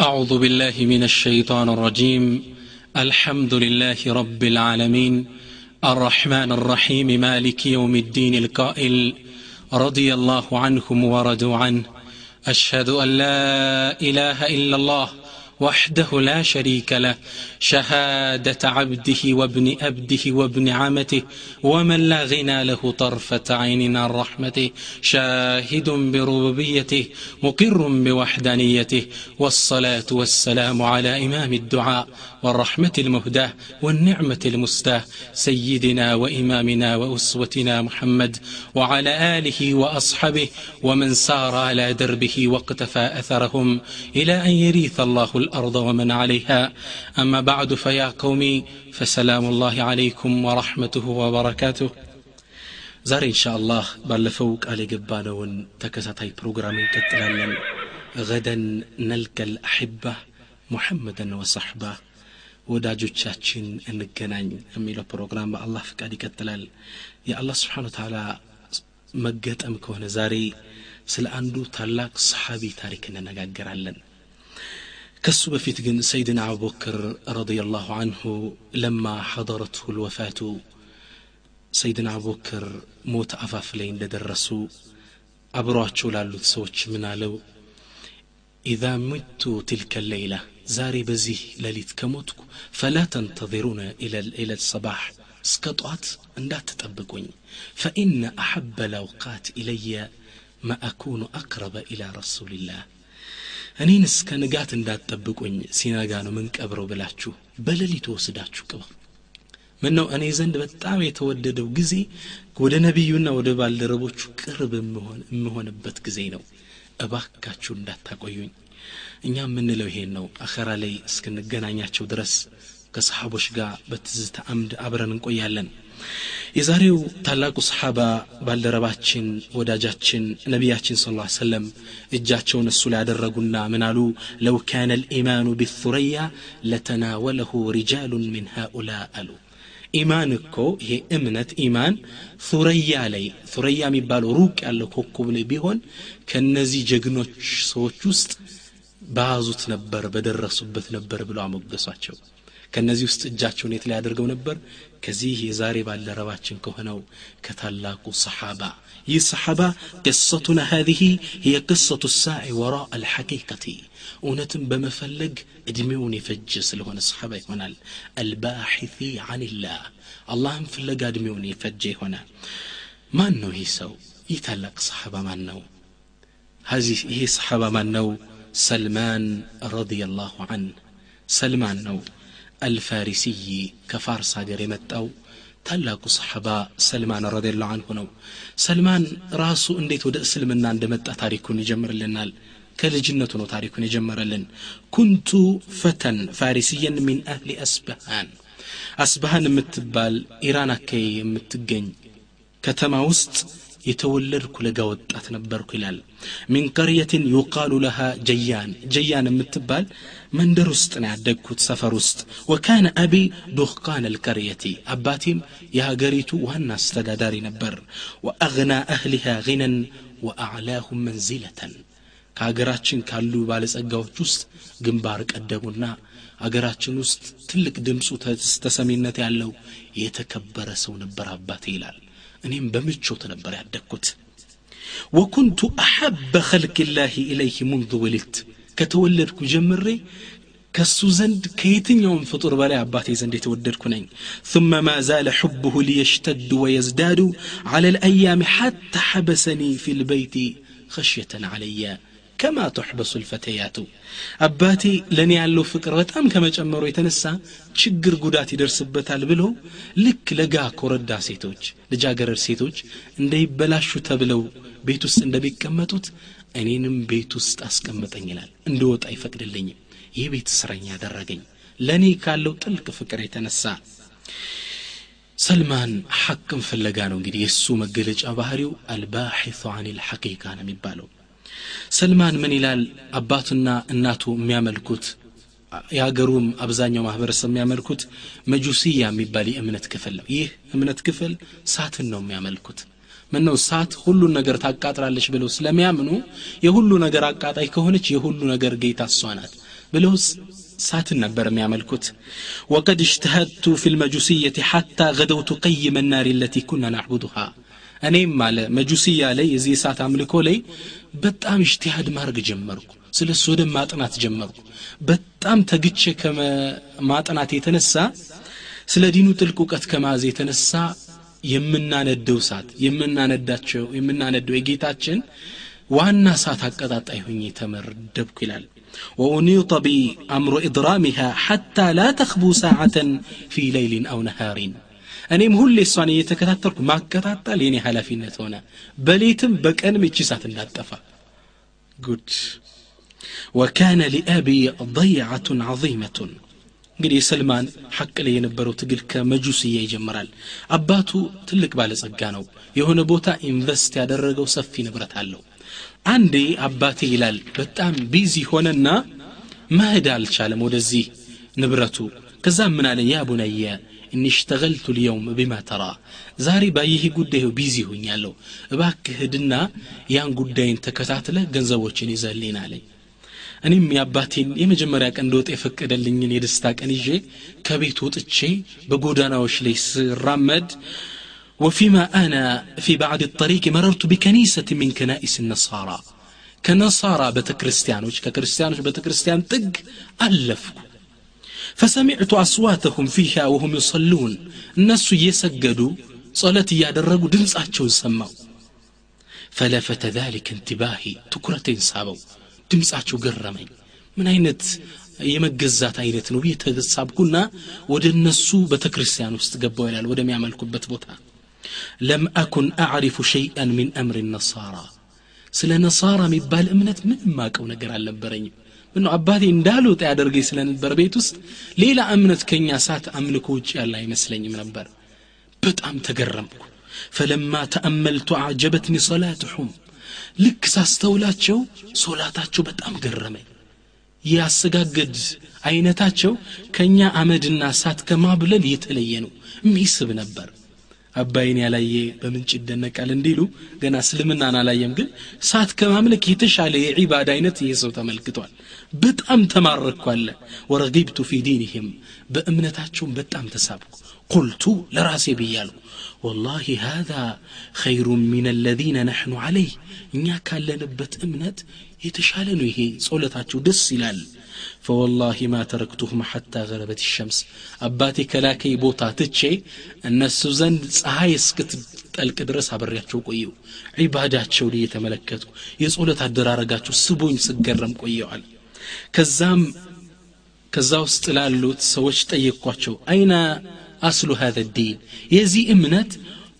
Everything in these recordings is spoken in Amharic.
أعوذ بالله من الشيطان الرجيم. الحمد لله رب العالمين. الرحمن الرحيم. مالك يوم الدين القائل. رضي الله عنهم ورضوا عنه. أشهد أن لا إله إلا الله. وحده لا شريك له شهادة عبده وابن أبده وابن عمته ومن لا غنى له طرفة عين عن رحمته شاهد بربوبيته مقر بوحدانيته والصلاة والسلام على إمام الدعاء والرحمة المهداة والنعمة المستاة سيدنا وإمامنا وأسوتنا محمد وعلى آله وأصحابه ومن سار على دربه واقتفى أثرهم إلى أن يريث الله الأرض ومن عليها أما بعد فيا قومي فسلام الله عليكم ورحمته وبركاته ዛሬ ኢንሻአላህ ባለፈው ቃል የገባነውን ተከታታይ ፕሮግራም እንቀጥላለን ገደን ነልቀል አሕባ ሙሐመድን ወሰሕባ ወዳጆቻችን እንገናኝ የሚለው ፕሮግራም በአላህ ፍቃድ ይቀጥላል የአላህ ስብሓን ተዓላ መገጠም ከሆነ ዛሬ ስለ አንዱ ታላቅ ሰሓቢ ታሪክ እንነጋገራለን ከሱ በፊት ግን ሰይድና አቡበክር ረዲየላሁ አንሁ ለማ ሐضረትሁ ልወፋቱ ሰይድና አቡበክር ሞት አፋፍ ላይ እንደደረሱ አብሯቸው ላሉት ሰዎች ምን አለው ኢዛ ምቱ ትልከ ሌይላ ዛሬ በዚህ ሌሊት ከሞትኩ ፈላ ተንተظሩነ ኢለ ሰባሕ እስከ ጠዋት እንዳትጠብቁኝ ፈኢነ አሐበ ልአውቃት ኢለየ ማ አኩኑ አቅረበ ኢላ ረሱልላህ እኔን እስከ ንጋት እንዳትጠብቁኝ ሲነጋ ነው ምን ቀብረው ብላችሁ በሌሊቱ ወስዳችሁ ቅበር ምን ነው እኔ ዘንድ በጣም የተወደደው ጊዜ ወደ ነቢዩና ወደ ባልደረቦቹ ቅርብ የምሆንበት ጊዜ ነው። እባካችሁ እንዳታቆዩኝ። እኛ የምንለው ይሄን ነው። አኸራ ላይ እስክንገናኛቸው ድረስ ከሰሓቦች ጋር በትዝታ አምድ አብረን እንቆያለን የዛሬው ታላቁ ሰሓባ ባልደረባችን ወዳጃችን ነቢያችን ስ ላ ሰለም እጃቸውን እሱ ላይ ያደረጉና ምን አሉ? ለው ካነ ልኢማኑ ቢثረያ ለተናወለሁ ሪጃሉን ምን ሃኡላ አሉ። ኢማን እኮ ይሄ እምነት ኢማን ሱረያ ላይ ሱረያ የሚባለው ሩቅ ያለው ኮከብ ላይ ቢሆን ከነዚህ ጀግኖች ሰዎች ውስጥ በያዙት ነበር በደረሱበት ነበር ብለው አሞገሷቸው። ከነዚህ ውስጥ እጃቸውን የት ላይ አድርገው ነበር كزيه زاربا لرواتشن كهنو كتلاق صحابة يا صحابة قصتنا هذه هي قصة الساعي وراء الحقيقة ونتم بمفلق ادميوني فجس اللي هو نصحابة هنا الباحثي عن الله اللهم فلق ادميوني فجي هنا ما انه يسو يتلق صحابة ما انه هذه هي صحابة ما انه سلمان رضي الله عنه سلمان نو አልፋሪሲይ ከፋርስ ሀገር የመጣው ታላቁ ሰሓባ ሰልማን ረዲየላሁ አንሁ ነው ሰልማን ራሱ እንዴት ወደ እስልምና እንደመጣ ታሪኩን ይጀምርልናል ከልጅነቱ ነው ታሪኩን የጀመረልን ኩንቱ ፈተን ፋሪስየን ሚን አህሊ አስበሃን አስበሃን የምትባል ኢራን አካባቢ የምትገኝ ከተማ ውስጥ የተወለድኩ ለጋ ወጣት ነበርኩ ይላል ሚን ቀርየትን ዩቃሉ ለሃ ጀያን ጀያን የምትባል መንደር ውስጥ ነው ያደግኩት ሰፈር ውስጥ። ወካነ አቢ ዱኻን አልቀርየቲ አባቴም የሀገሪቱ ዋና አስተዳዳሪ ነበር። ወአግና አህሊሃ ጊነን ወአዕላሁም መንዚለተን። ከሀገራችን ካሉ ባለጸጋዎች ውስጥ ግንባር ቀደሙና አገራችን ውስጥ ትልቅ ድምፁ ተሰሚነት ያለው የተከበረ ሰው ነበር አባቴ ይላል። እኔም በምቾት ነበር ያደግኩት። ወኩንቱ አሐበ ኸልቅ ላህ ኢለይህ ሙንذ ውልድት ከተወለድኩ ጀምሬ ከሱ ዘንድ ከየትኛውም ፍጡር በላይ አባቴ ዘንድ የተወደድኩ ነኝ ثم ما زال حبه ليشتد ويزداد على الأيام حتى حبسني في البيت خشية علي كما تحبس الفتيات አባቴ ለእኔ ያለው ፍቅር በጣም ከመጨመሩ የተነሳ ችግር ጉዳት ይደርስበታል ብለው ልክ ለጋ ኮረዳ ሴቶች ልጃገረድ ሴቶች እንዳይበላሹ ተብለው ቤት ውስጥ እንደሚቀመጡት እኔንም ቤት ውስጥ አስቀምጠኝ ይላል እንደወጣ አይፈቅድልኝም። ይህ ቤት እስረኛ ያደረገኝ ለእኔ ካለው ጥልቅ ፍቅር የተነሳ ሰልማን ሐቅን ፍለጋ ነው። እንግዲህ የእሱ መገለጫ ባህሪው አልባሒቱ አን ልሐቂቃ ነው የሚባለው። ሰልማን ምን ይላል? አባቱና እናቱ የሚያመልኩት የሀገሩም አብዛኛው ማህበረሰብ የሚያመልኩት መጁሲያ የሚባል የእምነት ክፍል ነው። ይህ እምነት ክፍል ሳትን ነው የሚያመልኩት ምነው ሳት ሁሉን ነገር ታቃጥላለች ብለው ስለሚያምኑ የሁሉ ነገር አቃጣይ ከሆነች የሁሉ ነገር ጌታ እሷ ናት ብለው ሳትን ነበር የሚያመልኩት። ወቀድ እጅተሀድቱ ፊ ልመጁስየት ሐታ ገደውቱ ቀይመ ናሪ ለቲ ኩና ናዕቡዱሃ። እኔም አለ መጁስያ ላይ የዚህ እሳት አምልኮ ላይ በጣም እጅትሃድ ማድረግ ጀመርኩ። ስለ እሱ ወደ ማጥናት ጀመርኩ። በጣም ተግቼ ከማጥናት የተነሳ ስለ ዲኑ ጥልቅ እውቀት ከመያዝ የተነሳ የምናነደው እሳት የምናነዳቸው የምናነደው የጌታችን ዋና እሳት አቀጣጣይ ሁኜ ተመደብኩ ይላል وأنيط بأمر إضرامها حتى لا تخبو ساعة في ليل أو نهار እኔም ሁሌ እሷን እየተከታተልኩ ማከታተል የኔ ኃላፊነት ሆነ በሌትም በቀንም እቺ ሳት እንዳጠፋ ጉድ ወካነ ሊአቢ ضيعة عظيمة እንግዲህ የሰልማን ሐቅ ላይ የነበረው ትግል ከመጁስያ ይጀምራል። አባቱ ትልቅ ባለጸጋ ነው። የሆነ ቦታ invest ያደረገው ሰፊ ንብረት አለው። አንዴ አባቴ ይላል በጣም busy ሆነና መሄድ አልቻለም ወደዚህ ንብረቱ። ከዛ ምን አለ? يا بني إني اليوم بما ترى። ዛሬ ባየህ ጉዳይ busy ሆኛለሁ። እባክህ ያን ጉዳይን ተከታትለ ገንዘቦችን ይዘልኝ እኔም የአባቴን የመጀመሪያ ቀን እንደወጣ የፈቀደልኝን የደስታ ቀን ይዤ ከቤት ወጥቼ በጎዳናዎች ላይ ስራመድ وفيما أنا في بعد الطريق مررت بكنيسة من كنائس النصارى كنصارى بتكريستيانوش ككريستيانوش بتكريستيان تق ألفك فسمعت أصواتهم فيها وهم يصلون الناس يسجدوا صلاة يادرقوا دمس أتشون سماو فلفت ذلك انتباهي تكرتين سابوا دمس أتشو قرمي من አይነት የመገዛት አይነት ነው ብዬ ተሳብኩና ወደ እነሱ ቤተክርስቲያን ውስጥ ገባው ይላል ወደሚያመልኩበት ቦታ ለም አኩን አዕሪፉ ሸይአን ሚን አምር ነሳራ ስለ ነሳራ የሚባል እምነት ምንም ማቀው ነገር አልነበረኝም ምን አባቴ እንዳልወጣ ያደርገኝ ስለነበር ቤት ውስጥ ሌላ እምነት ከኛ ሳት አምልኮ ውጭ ያለ አይመስለኝም ነበር በጣም ተገረምኩ ፈለማ ተአመልቱ አዕጀበትኒ ሰላትሁም ልክ ሳስተውላቸው ሶላታቸው በጣም ገረመኝ የአሰጋገድ አይነታቸው ከእኛ አመድና እሳት ከማብለል የተለየ ነው። የሚስብ ነበር። አባይን ያላየ በምንጭ ይደነቃል እንዲሉ ገና እስልምናን አላየም ግን ሳት ከማምለክ የተሻለ የዒባድ አይነት ይህ ሰው ተመልክቷል። በጣም ተማረኳለ ወረጊብቱ ፊ ዲንህም በእምነታቸውም በጣም ተሳብኩ። ቁልቱ ለራሴ ብያለሁ والله هذا خير من الذين نحن عليه. إن كان لنبت أمنت يتشالن هي صولتها دس سلال فوالله ما تركتهم حتى غربت الشمس أباتي كلاكي بوتا تتشي أن السوزن سهاي سكت الكدرس عبر يحشو كويو عبادات شولية ملكتك يصولتها الدرارة قاتو سبوين سكرم كويو على كزام ከዛ ውስጥ ላሉት أي ጠየቋቸው أين አስሉ ሀዘ ዲን። የዚህ እምነት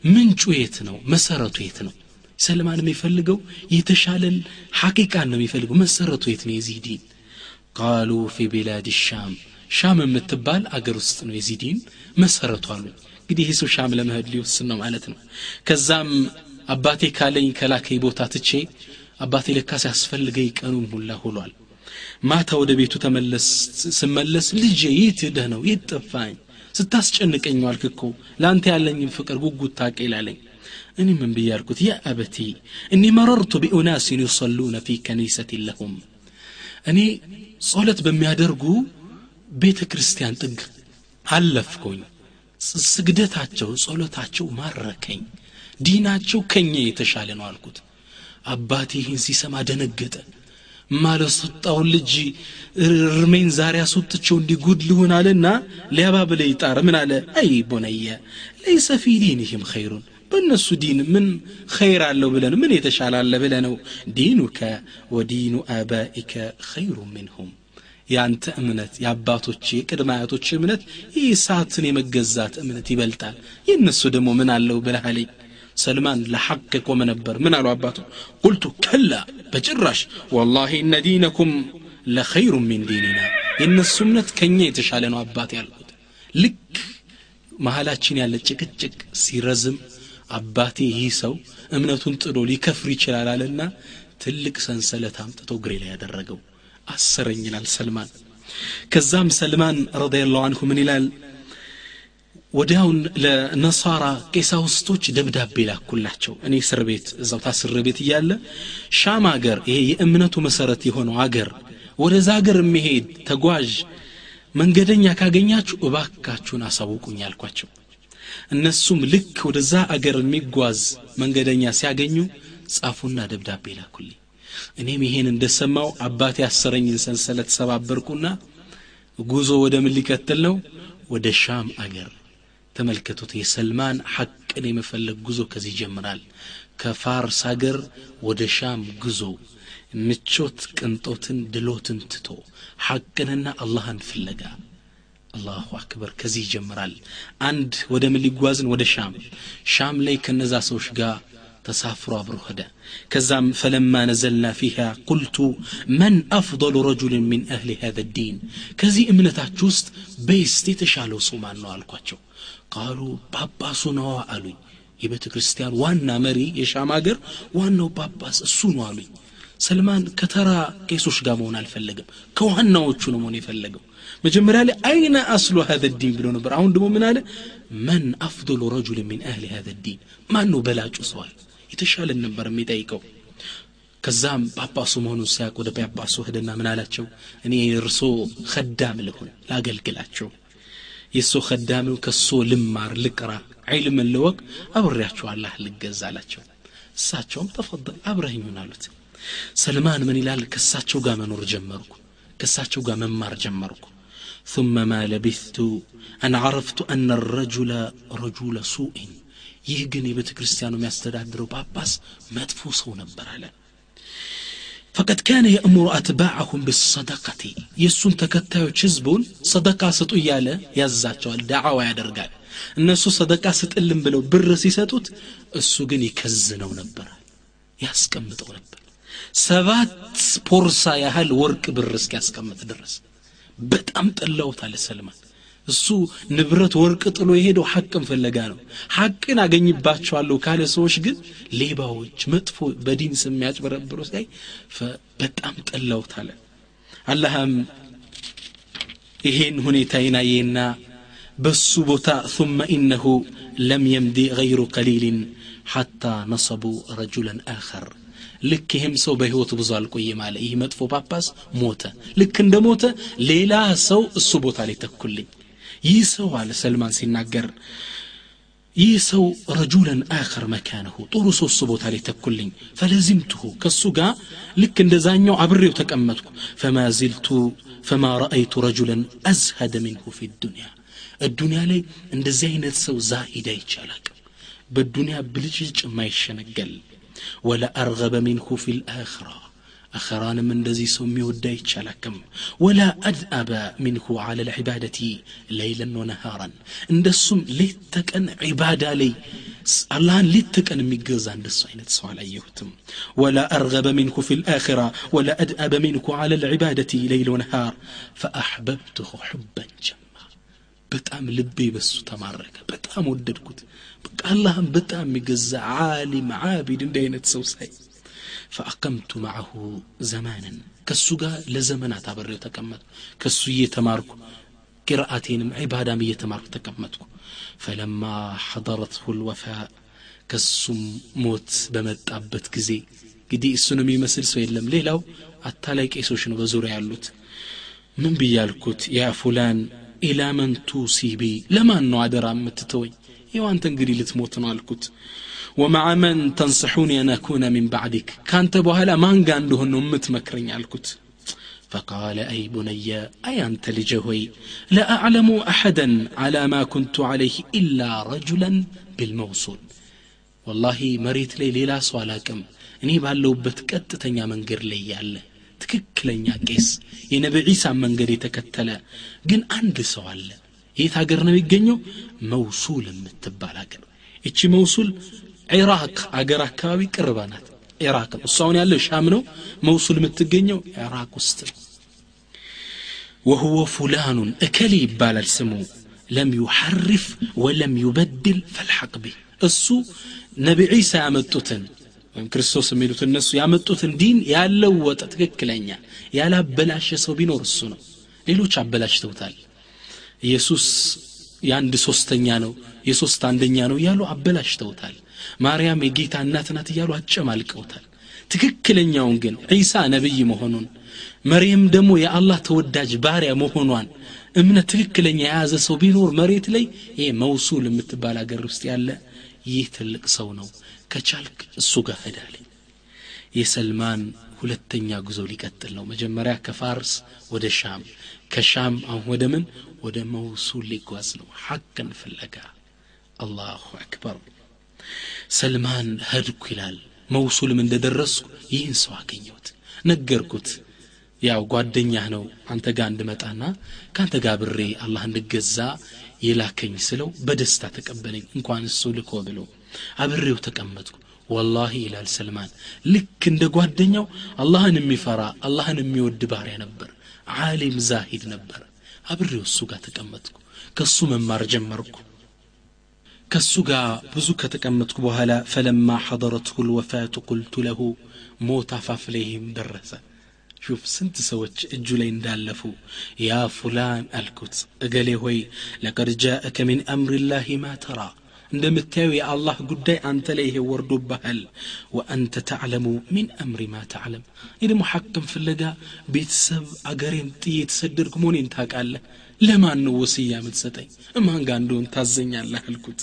ምንጩ የት ነው? መሰረቱ የት ነው? ሰልማን የሚፈልገው የተሻለን ሐቂቃን ነው የሚፈልገው። መሰረቱ የት ነው የዚህ ዲን? ቃሉ ፊ ቢላድ ሻም። ሻም የምትባል አገር ውስጥ ነው የዚህ ዲን መሰረቱ አሉ እንግዲህ ይህ ሰው ሻም ለመሄድ ሊወስን ነው ማለት ነው። ከዛም አባቴ ካለኝ ከላከኝ ቦታ ትቼ አባቴ ለካ ሲያስፈልገኝ ቀኑን ሁላ ሁሏል ማታ ወደ ቤቱ ተመለስ ስመለስ ልጄ የት ሄደህ ነው? የት ጠፋኝ ስታስጨንቀኝ ዋልክ እኮ ለአንተ ያለኝም ፍቅር ጉጉት ታቀ ይላለኝ። እኔ ምን ብዬ ያ አበቲ እኒ መረርቱ ቢኡናሲን ዩሰሉነ ፊ ከኒሰት ለሁም እኔ ጸሎት በሚያደርጉ ቤተ ክርስቲያን ጥግ አለፍኩኝ። ስግደታቸው ጸሎታቸው ማረከኝ። ዲናቸው ከኛ የተሻለ ነው አልኩት። አባቴ ይህን ሲሰማ ደነገጠ ማለስወጣውን ልጅ እርሜን ዛሬ አስወጥቸው እንዲህ ጉድ ልሆን አለና ሊያባብለ ይጣር። ምን አለ? أي بني ليس في دينهم خير። በእነሱ ዲን ምን ኸይር አለው ብለን ምን የተሻለ አለ ብለ ነው? دينك ودين آبائك ኸይሩ ምንሁም የአንተ እምነት የአባቶች የቅድመ አያቶች እምነት ይህ ሰዓትን የመገዛት እምነት ይበልጣል። የእነሱ ደግሞ ምን አለው ብለሃለኝ ሰልማን ለሐቅ ቆመ ነበር። ምን አሉ አባቱ? ቁልቱ ከላ በጭራሽ ወላሂ እነ ዲነኩም ለኸይሩ ሚን ዲኒና የእነሱ እምነት ከኛ የተሻለ ነው አባት ያልኩት። ልክ መሀላችን ያለ ጭቅጭቅ ሲረዝም አባቴ ይህ ሰው እምነቱን ጥሎ ሊከፍር ይችላል አለና ትልቅ ሰንሰለት አምጥቶ እግሬ ላይ ያደረገው አሰረኝ ይላል ሰልማን። ከዛም ሰልማን ረዲየላሁ አንሁ ምን ይላል ወዲያውን ለነሳራ ቄሳውስቶች ደብዳቤ ላኩላቸው። እኔ እስር ቤት እዛው ታስር ቤት እያለ ሻም አገር ይሄ የእምነቱ መሰረት የሆነው አገር ወደዛ ሀገር የሚሄድ ተጓዥ መንገደኛ ካገኛችሁ እባካችሁን አሳውቁኝ አልኳቸው። እነሱም ልክ ወደዛ አገር የሚጓዝ መንገደኛ ሲያገኙ ጻፉና ደብዳቤ ላኩልኝ። እኔም ይሄን እንደሰማው አባቴ ያሰረኝን ሰንሰለት ሰባበርኩና ጉዞ ወደ ምን ሊቀጥል ነው? ወደ ሻም አገር ተመልከቱት የሰልማን ሐቅን የመፈለግ ጉዞ ከዚህ ይጀምራል። ከፋርስ አገር ወደ ሻም ጉዞ ምቾት ቅንጦትን ድሎትን ትቶ ሐቅንና አላህን ፍለጋ። الله أكبر ከዚህ ይጀምራል። አንድ ወደ ምን ሊጓዝን? ወደ ሻም። ሻም ላይ ከነዛ ሰዎች ጋር ተሳፍሮ አብሮ ሄደ። ከዛም فلما نزلنا فيها قلت من أفضل رجل من أهل هذا الدين ከዚህ እምነታችሁ ውስጥ best የተሻለው ሰው ማን ነው አልኳቸው قالوا ጳጳሱ ነዋ አሉኝ። የቤተ ክርስቲያን ዋና መሪ የሻም ሀገር ዋናው ጳጳስ እሱ ነው አሉኝ። ሰልማን ከተራ ቄሶች ጋር መሆን አልፈለግም ከዋናዎቹ ነው መሆን የፈለገው። መጀመሪያ ላይ أين أصل هذا الدين ብሎ ነበር። አሁን ደግሞ ምን አለ? من أفضل رجل من أهل هذا الدين። ማን ነው በላጩ ሰዋል የተሻለን ነበር የሚጠይቀው። ከዛም ጳጳሱ መሆኑን ሲያቅ ወደ ጳጳሱ ሄደና ምን አላቸው? እኔ እርሶ ከዳም ልሁን ላገልግላቸው የእሱ ከዳሚው ከሶ ልማር ልቅራ ዒልም ልወቅ አብሬያቸው አላህ ልገዛ አላቸው እሳቸውም ተፈضል አብረህኙን አሉት ሰልማን ምን ይላል ከሳቸው ጋር መኖር ጀመርኩ ከሳቸው ጋር መማር ጀመርኩ ثم ما لبثت أن عرفت أن الرجل رجل سوء ይህ ግን የቤተ ክርስቲያኑ የሚያስተዳድረው ጳጳስ መጥፎ ሰው ነበር አለን ፈቀድ ካነ የእምሩ አትባዐሁም ብሰደቀቲ የእሱን ተከታዮች ህዝቡን ሰደቃ ስጡ እያለ ያዛቸዋል ዳዕዋ ያደርጋል። እነሱ ሰደቃ ስጥልን ብለው ብር ሲሰጡት እሱ ግን ይከዝነው ነበር ያስቀምጠው ነበር። ሰባት ፖርሳ ያህል ወርቅ ብር እስኪያስቀምጥ ድረስ በጣም ጠላውታል ሰልማን እሱ ንብረት ወርቅ ጥሎ የሄደው ሐቅን ፍለጋ ነው ሐቅን አገኝባቸዋለሁ ካለ ሰዎች ግን ሌባዎች መጥፎ በዲን ስም የሚያጭበረብሩ ሳይ በጣም ጠላውታለ አላህም ይሄን ሁኔታ ይናየና በሱ ቦታ ثم إنه لم يمضي غير قليل حتى نصبوا رجلا آخر ልክ ይህም ሰው በህይወቱ ብዙ አልቆየም አለ ይህ መጥፎ ጳጳስ ሞተ ልክ እንደ ሞተ ሌላ ሰው እሱ ቦታ ላይ ተኩልኝ ይህ ሰው አለ ሰልማን ሲናገር ይህ ሰው ረጁለን አኸር መካነሁ ጥሩ ሰው እሱ ቦታ ላይ ተኩልኝ ፈለዚምትሁ ከእሱ ጋር ልክ እንደዛኛው አብሬው ተቀመጥኩ። ፈማ ዝልቱ ፈማ ረአይቱ ረጁለን አዝሀደ ሚንሁ ፊ ዱንያ እዱንያ ላይ እንደዚህ አይነት ሰው ዛሂድ አይቻላቅም በዱንያ ብልጭጭ የማይሸነገል ወላ አርገበ ሚንሁ ፊ ልአኽራ አኸራንም እንደዚህ ሰው የሚወዳ አይቻላክም ወላ አድአበ ሚንሁ አለ ልዕባደቲ ለይለን ወነሃራን እንደሱም ሌት ተቀን ዒባዳ ላይ አላህን ሌት ተቀን የሚገዛ እንደሱ አይነት ሰው አላየሁትም። ወላ አርገበ ሚንሁ ፊ ልአኽራ ወላ አድአበ ሚንሁ አለ ልዕባደቲ ለይል ወነሃር። ፈአሕበብትሁ ሑበን ጀማ በጣም ልቤ በሱ ተማረከ። በጣም ወደድኩት። በቃ አላህን በጣም የሚገዛ ዓሊም ዓቢድ እንዲህ አይነት ሰው ሳይ ፈአቀምቱ ማዐሁ ዘማንን ከሱ ጋር ለዘመናት አብሬው ተቀመጥኩ ከሱ እየተማርኩ ቅርአቴንም ዒባዳም እየተማርኩ ተቀመጥኩ ፈለማ ሐضረትሁ ልወፋ ከሱም ሞት በመጣበት ጊዜ እንግዲህ እሱን የሚመስል ሰው የለም ሌላው አታላይ ቄሶች ነው በዙሪያ ያሉት ምን ብያልኩት ያ ፉላን ኢላ መን ቱሲቢ ለማን ነው አደራ የምትተወኝ ይው አንተ እንግዲህ ልትሞት ነው አልኩት ወመዓ መን ተንስሑኒ አን አኩነ ሚን ባዕዲክ ካንተ በኋላ ማን ጋ እንደሆን ነው የምትመክረኝ አልኩት فقال أي بني أي أنت لجهوي لا أعلم أحدا على ما كنت عليه إلا رجلا بالموصول والله مريت لي ليلا سوالاكم እኔ ባለውበት ቀጥተኛ መንገድ ላይ ያለ ትክክለኛ ቄስ የነቢ ዒሳን መንገድ የተከተለ ግን አንድ ሰው አለ የት ሀገር ነው የሚገኘው መውሱል የምትባል ሀገር እቺ መውሱል ኢራቅ አገር አካባቢ ቅርባ ናት። ኢራቅ ነው። እሷውን ያለው ሻም ነው። መውሱል የምትገኘው ኢራቅ ውስጥ ነው። ወሁወ ፉላኑን እከሌ ይባላል ስሙ። ለም ዩሐርፍ ወለም ዩበድል ፈልሐቅ እሱ ነቢ ዒሳ ያመጡትን ወይም ክርስቶስ የሚሉት እነሱ ያመጡትን ዲን ያለወጠ ትክክለኛ ያላበላሸ ሰው ቢኖር እሱ ነው። ሌሎች አበላሽተውታል። ኢየሱስ የአንድ ሶስተኛ ነው የሶስት አንደኛ ነው እያሉ አበላሽተውታል ማርያም የጌታ እናት ናት እያሉ አጨማልቀውታል። ትክክለኛውን ግን ዒሳ ነቢይ መሆኑን መርየም ደግሞ የአላህ ተወዳጅ ባሪያ መሆኗን እምነት ትክክለኛ የያዘ ሰው ቢኖር መሬት ላይ ይሄ መውሱል የምትባል አገር ውስጥ ያለ ይህ ትልቅ ሰው ነው። ከቻልክ እሱ ጋር ሄዳለኝ የሰልማን ሁለተኛ ጉዞ ሊቀጥል ነው። መጀመሪያ ከፋርስ ወደ ሻም ከሻም አሁን ወደ ምን? ወደ መውሱል ሊጓዝ ነው። ሐቅን ፍለጋ። አላሁ አክበር ሰልማን ሄድኩ ይላል። መውሱልም እንደደረስኩ ይህን ሰው አገኘሁት። ነገርኩት ያው ጓደኛህ ነው አንተ ጋር እንድመጣና ከአንተ ጋር ብሬ አላህ እንድገዛ የላከኝ ስለው በደስታ ተቀበለኝ። እንኳን እሱ ልኮ ብሎ አብሬው ተቀመጥኩ። ወላሂ ይላል ሰልማን ልክ እንደ ጓደኛው አላህን የሚፈራ አላህን የሚወድ ባሪያ ነበር። ዓሊም ዛሂድ ነበር። አብሬው እሱ ጋር ተቀመጥኩ። ከሱ መማር ጀመርኩ ከሱ ጋር ብዙ ከተቀመጥኩ በኋላ ፈለማ ሐضረትሁ ልወፋቱ ቁልቱ ለሁ ሞት አፋፍ ላይህም ደረሰ። ሹፍ ስንት ሰዎች እጁ ላይ እንዳለፉ ያ ፉላን አልኩት። እገሌ ሆይ ለቀድ ጃእከ ሚን አምሪላህ ማ ተራ እንደምታየው የአላህ ጉዳይ አንተ ላይ ይሄ ወርዶብሃል። ወአንተ ተዕለሙ ሚን አምሪ ማ ተዕለም ይህ ደግሞ ሐቅም ፍለጋ ቤተሰብ አገሬን ጥዬ የተሰደድኩ መሆኔን ታውቃለህ። ለማን ነው ወስያ የምትሰጠኝ? እማን ጋር እንደሆን ታዘኛለህ? አልኩት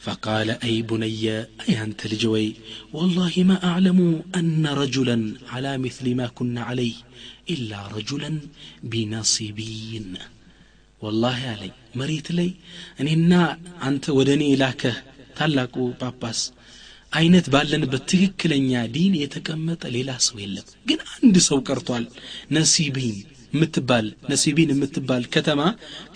فقال أي بني أي أنت لجوي والله ما أعلم أن رجلا على مثل ما كنا عليه إلا رجلا بنصيبين والله علي مريت لي أننا أنت ودني لك ታላቁ ጳጳስ አይነት ባለንበት ትክክለኛ ዲን የተቀመጠ ሌላ ሰው የለም ግን አንድ ሰው ቀርቷል ነሲቢን የምትባል ነሲቢን የምትባል ከተማ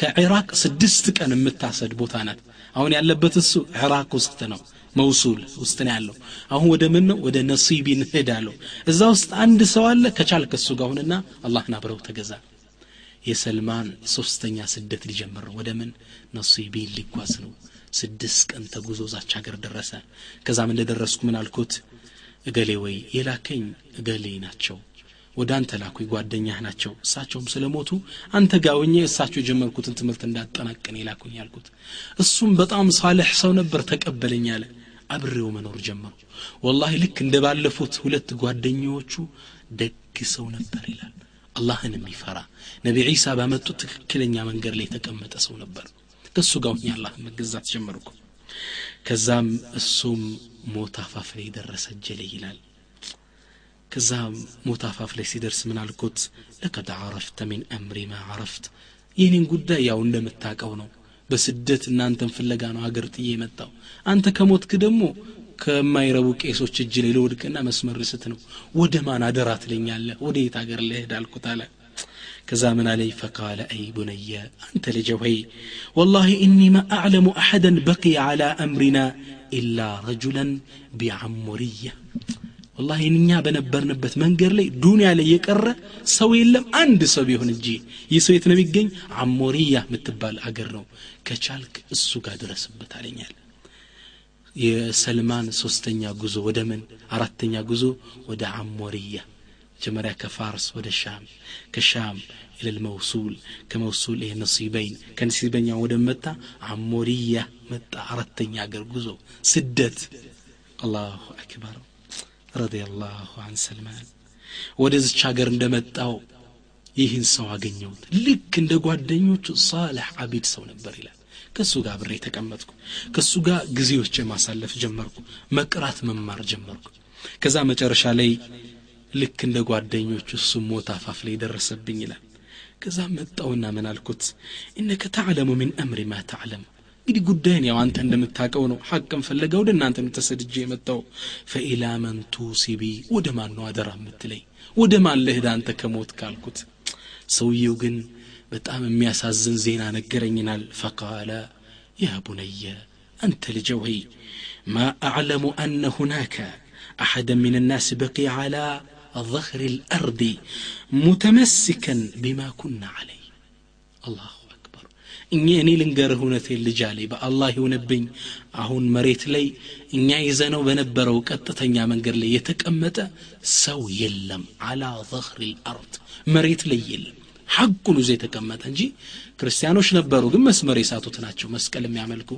ከኢራቅ ስድስት ቀን የምታሰድ ቦታ ናት አሁን ያለበት እሱ ኢራቅ ውስጥ ነው መውሱል ውስጥ ነው ያለው። አሁን ወደ ምን ነው? ወደ ነሲቢን ሄዳለሁ እዛ ውስጥ አንድ ሰው አለ ከቻል ከሱ ጋር ሁንና አላህን አብረው ተገዛ። የሰልማን ሶስተኛ ስደት ሊጀምር ነው። ወደ ምን? ነሲቢን ሊጓዝ ነው። ስድስት ቀን ተጉዞ ዛች ሀገር ደረሰ። ከዛም እንደደረስኩ ምን አልኩት? እገሌ ወይ የላከኝ እገሌ ናቸው ወደ አንተ ላኩኝ ጓደኛህ ናቸው። እሳቸውም ስለሞቱ አንተ ሆኜ እሳቸው የጀመርኩትን ትምህርት እንዳጠናቅን የላኩኝ ያልኩት እሱም በጣም ሳልሕ ሰው ነበር ተቀበለኝ አለ። አብሬው መኖር ጀመሩ። ወላሂ ልክ እንደ ባለፉት ሁለት ጓደኛዎቹ ደግ ሰው ነበር ይላል። አላህን የሚፈራ ነቢ ዒሳ ባመጡት ትክክለኛ መንገድ ላይ የተቀመጠ ሰው ነበር። ከእሱ ጋር ሁኜ አላህን መገዛት ጀመርኩ። ከዛም እሱም ሞት አፋፍ ላይ ደረሰ እጀሌ ይላል ከዛ ሞት አፋፍ ላይ ሲደርስ ምን አልኩት لقد عرفت من أمري ما عرفت ይህንን ጉዳይ ያው እንደምታቀው ነው በስደት እናንተን ፍለጋ ነው ሀገር ጥዬ የመጣው አንተ ከሞትክ ደግሞ ከማይረቡ ቄሶች እጅ ላይ ለወድቅና መስመር ስት ነው ወደ ማን አደራ ትለኛለህ ወደ የት ሀገር ልሄድ አልኩት አለ ከዛ ምን አለይ فقال أي بني አንተ ልጀ ሆይ ወላሂ እኒ ማ አዕለሙ አሐደን በቂየ ዓላ አምሪና ኢላ ረጁለን ቢዓሙርየ ወላሂ እኛ በነበርንበት መንገድ ላይ ዱንያ ላይ የቀረ ሰው የለም። አንድ ሰው ቢሆን እንጂ ይህ ሰው የት ነው የሚገኝ? አሞሪያ የምትባል አገር ነው። ከቻልክ እሱ ጋር ድረስበት አለኛል። የሰልማን ሶስተኛ ጉዞ ወደ ምን አራተኛ ጉዞ ወደ አሞሪያ መጀመሪያ ከፋርስ ወደ ሻም ከሻም ኢለል መውሱል ከመውሱል ይሄ ነሲበይን ከነሲበኛ ወደ መጣ? አሞሪያ መጣ። አራተኛ አገር ጉዞ ስደት። አላሁ አክበር ረዲየላሁ አን ሰልማን ወደዚች ሀገር እንደመጣው ይህን ሰው አገኘሁት። ልክ እንደ ጓደኞቹ ሳልሕ አቢድ ሰው ነበር ይላል። ከእሱ ጋር ብሬ ተቀመጥኩ። ከእሱ ጋር ጊዜዎች ማሳለፍ ጀመርኩ። መቅራት መማር ጀመርኩ። ከዛ መጨረሻ ላይ ልክ እንደ ጓደኞቹ እሱ ሞት አፋፍ ላይ ደረሰብኝ ይላል። ከዛ መጣውና ምን አልኩት? እነከ ተዕለሙ ሚን አምሪ ማ ተዕለም እንግዲህ ጉዳይን ያው አንተ እንደምታውቀው ነው ሐቅም ፈለገ ወደ እናንተ ተሰድጄ የመጣው ፈኢላ መን ቱሲቢ ወደ ማን ነው አደራ የምትለኝ ወደ ማን ልህድ አንተ ከሞት ካልኩት ሰውየው ግን በጣም የሚያሳዝን ዜና ነገረኝናል ፈቃለ ያ ቡነየ አንተ ልጀ ወይ ማ አዕለሙ አነ ሁናከ أحدا من الناس بقي على ظهر الأرض متمسكا بما كنا عليه الله أكبر እኛ እኔ ልንገርህ እውነቴን ልጅ አለኝ በአላህ የሆነብኝ አሁን መሬት ላይ እኛ ይዘነው በነበረው ቀጥተኛ መንገድ ላይ የተቀመጠ ሰው የለም። አላ ظህር ልአርድ መሬት ላይ የለም። ሐቁን ይዞ የተቀመጠ እንጂ ክርስቲያኖች ነበሩ ግን መስመር የሳቱት ናቸው። መስቀል የሚያመልኩ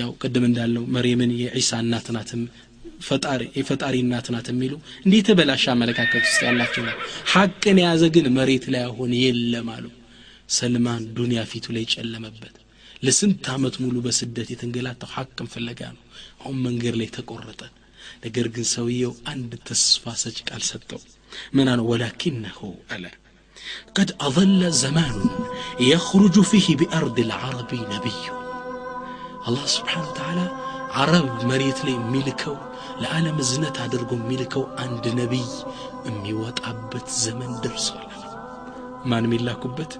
ያው ቅድም እንዳልነው መሬምን የዒሳ እናት ፈጣሪ የፈጣሪ እናት የሚሉ እንዲህ የተበላሸ አመለካከት ውስጥ ያላቸው ሀቅን የያዘ ግን መሬት ላይ አሁን የለም አሉ። ሰልማን ዱንያ ፊቱ ላይ ጨለመበት ለስንት ዓመት ሙሉ በስደት የተንገላታው ሐቅን ፍለጋ ነው አሁን መንገድ ላይ ተቆረጠ ነገር ግን ሰውየው አንድ ተስፋ ሰጭ ቃል ሰጠው ምን አለ ወላኪነሁ አለ قد أظل زمان يخرج فيه بأرض العرب نبي الله سبحانه وتعالى عرب مريت لي ملكو ለዓለም እዝነት አድርጎ የሚልከው አንድ ነቢይ የሚወጣበት ዘመን ደርሷል ማን የሚላኩበት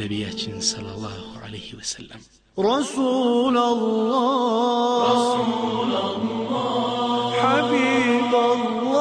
ነቢያችን صلى الله عليه وسلم رسول الله رسول الله حبيب الله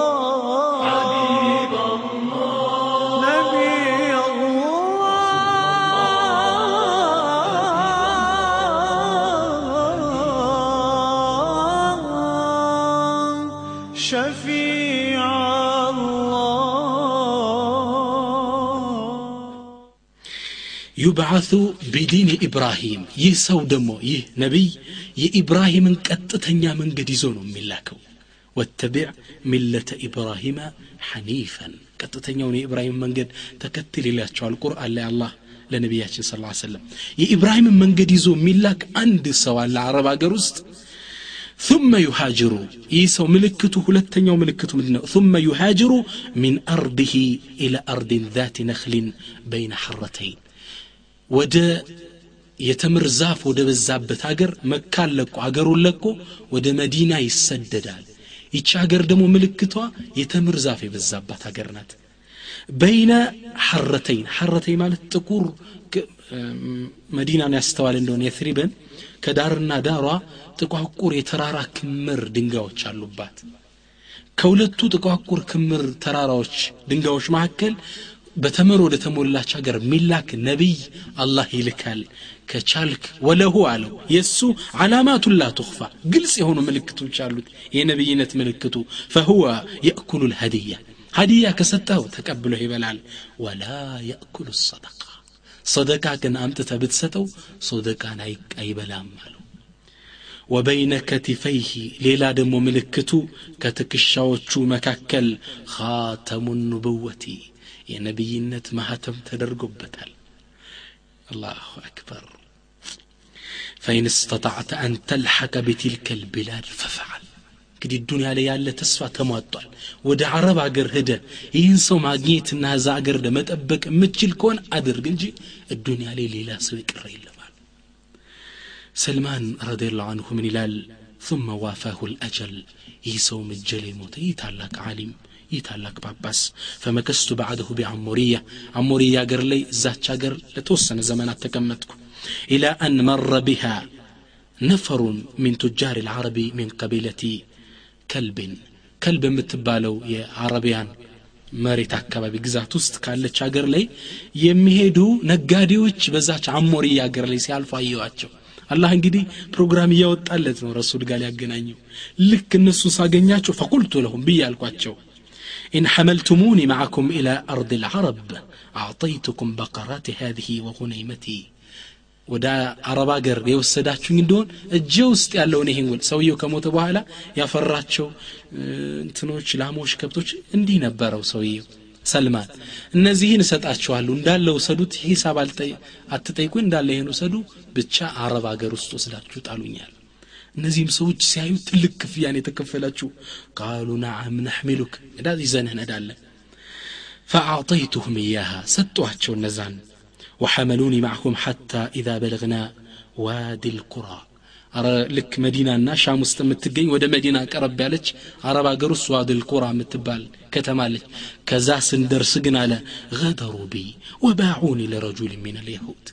ዩብዓቱ ቢዲን ኢብራሂም ይህ ሰው ደግሞ ይህ ነቢይ የኢብራሂምን ቀጥተኛ መንገድ ይዞ ነው የሚላከው ወተቢዕ ሚለተ ኢብራሂመ ሐኒፈን ቀጥተኛውን የኢብራሂም መንገድ ተከትል ይላቸዋል ቁርአን ላይ አላህ ለነቢያችን ስ ሰለም የኢብራሂምን መንገድ ይዞ የሚላክ አንድ ሰው አለ አረብ ሀገር ውስጥ ثم يهاجر ይህ ሰው ምልክቱ ሁለተኛው ምልክቱ ምንድን ነው ثم يهاجر من أرضه إلى أرض ذات نخل بين حرتين ወደ የተምር ዛፍ ወደ በዛበት ሀገር መካን ለቆ አገሩን ለቆ ወደ መዲና ይሰደዳል። ይቺ ሀገር ደግሞ ምልክቷ የተምር ዛፍ የበዛባት ሀገር ናት። በይነ ሐረተይን ሐረተይን ማለት ጥቁር መዲናን ያስተዋል እንደሆነ የትሪበን ከዳርና ዳሯ ጥቋቁር የተራራ ክምር ድንጋዮች አሉባት። ከሁለቱ ጥቋቁር ክምር ተራራዎች ድንጋዮች መካከል በተምር ወደ ተሞላች ሀገር ሚላክ ነቢይ አላህ ይልካል ከቻልክ ወለሁ አለው የእሱ ዓላማቱን ላ ትኽፋ ግልጽ የሆኑ ምልክቶች አሉት የነቢይነት ምልክቱ ፈሁወ የእኩሉ ልሀዲያ ሀዲያ ከሰጠው ተቀብሎ ይበላል ወላ የእኩሉ ሰደቃ ሰደቃ ግን አምጥተ ብትሰጠው ሰደቃን አይ- አይበላም አለው ወበይነ ከቲፈይህ ሌላ ደግሞ ምልክቱ ከትከሻዎቹ መካከል ኻተሙ ኑብወቲ የነቢይነት ማህተም ተደርጎበታል አላሁ አክበር ፈኢን እስተጣዕተ አን ተልሐቀ በቲልከ ልቢላድ ፈፈዓል እንግዲህ ዱንያ ላይ ያለ ተስፋ ተሟጧል ወደ አረብ አገር ሄደ ይህን ሰው ማግኘትና እዛ አገር ለመጠበቅ የምትችል ከሆን አድርግ እንጂ ዱንያ ላይ ሌላ ሰው ይቅር የለማል ሰልማን ረዲየላሁ አንሁ ምን ይላል ثم وافاه الأجل ይህ ሰው መጀል የሞተ ይህ ታላቅ ዓሊም ይህ ታላቅ ጳጳስ فمكثت بعده بعمورية አሞሪያ አገር ላይ እዛች አገር ለተወሰነ ዘመናት ተቀመጥኩ። إلى أن مر بها نفر من تجار العرب من قبيلة كلب። ከልብ የምትባለው የአረቢያን መሬት አካባቢ ግዛት ውስጥ ካለች አገር ላይ የሚሄዱ ነጋዴዎች በዛች አሞሪያ አገር ላይ ሲያልፉ አየዋቸው አላህ እንግዲህ ፕሮግራም እያወጣለት ነው ረሱል ጋር ሊያገናኘው ልክ እነሱን ሳገኛቸው ፈቁልቱ ለሁም ብዬ አልኳቸው إن حملتموني معكم إلى أرض العرب أعطيتكم بقرات هذه وغنيمتي ወደ አረብ ሀገር የወሰዳችሁኝ እንደሆን እጄ ውስጥ ያለውን ይሄን ውል ሰውየው ከሞተ በኋላ ያፈራቸው እ፣ እንትኖች ላሞች ከብቶች እንዲህ ነበረው ሰውየው ሰልማን እነዚህን እሰጣችኋለሁ እንዳለ ውሰዱት ሂሳብ አልጠይ- አትጠይቁ እንዳለ ይሄን ውሰዱ ብቻ አረብ ሀገር ውስጥ ወስዳችሁ ጣሉኛል እነዚህም ሰዎች ሲያዩ ትልቅ ክፍያን የተከፈላችሁ ቃሉ ነዓም ነሕሚሉክ እዳ ይዘንህ ነዳለን فأعطيتهم إياها ستواتشو النزان وحملوني معهم حتى إذا بلغنا وادي القرى አረ ልክ መዲናና ሻም ውስጥ የምትገኝ ወደ መዲና ቀረብ ያለች አረብ ሀገር ውስጥ ዋድል ቁራ የምትባል ከተማ አለች ከዛ ስንደርስ ግን አለ ገደሩ ቢ ወባዑኒ ለረጁል ሚን አልየሁድ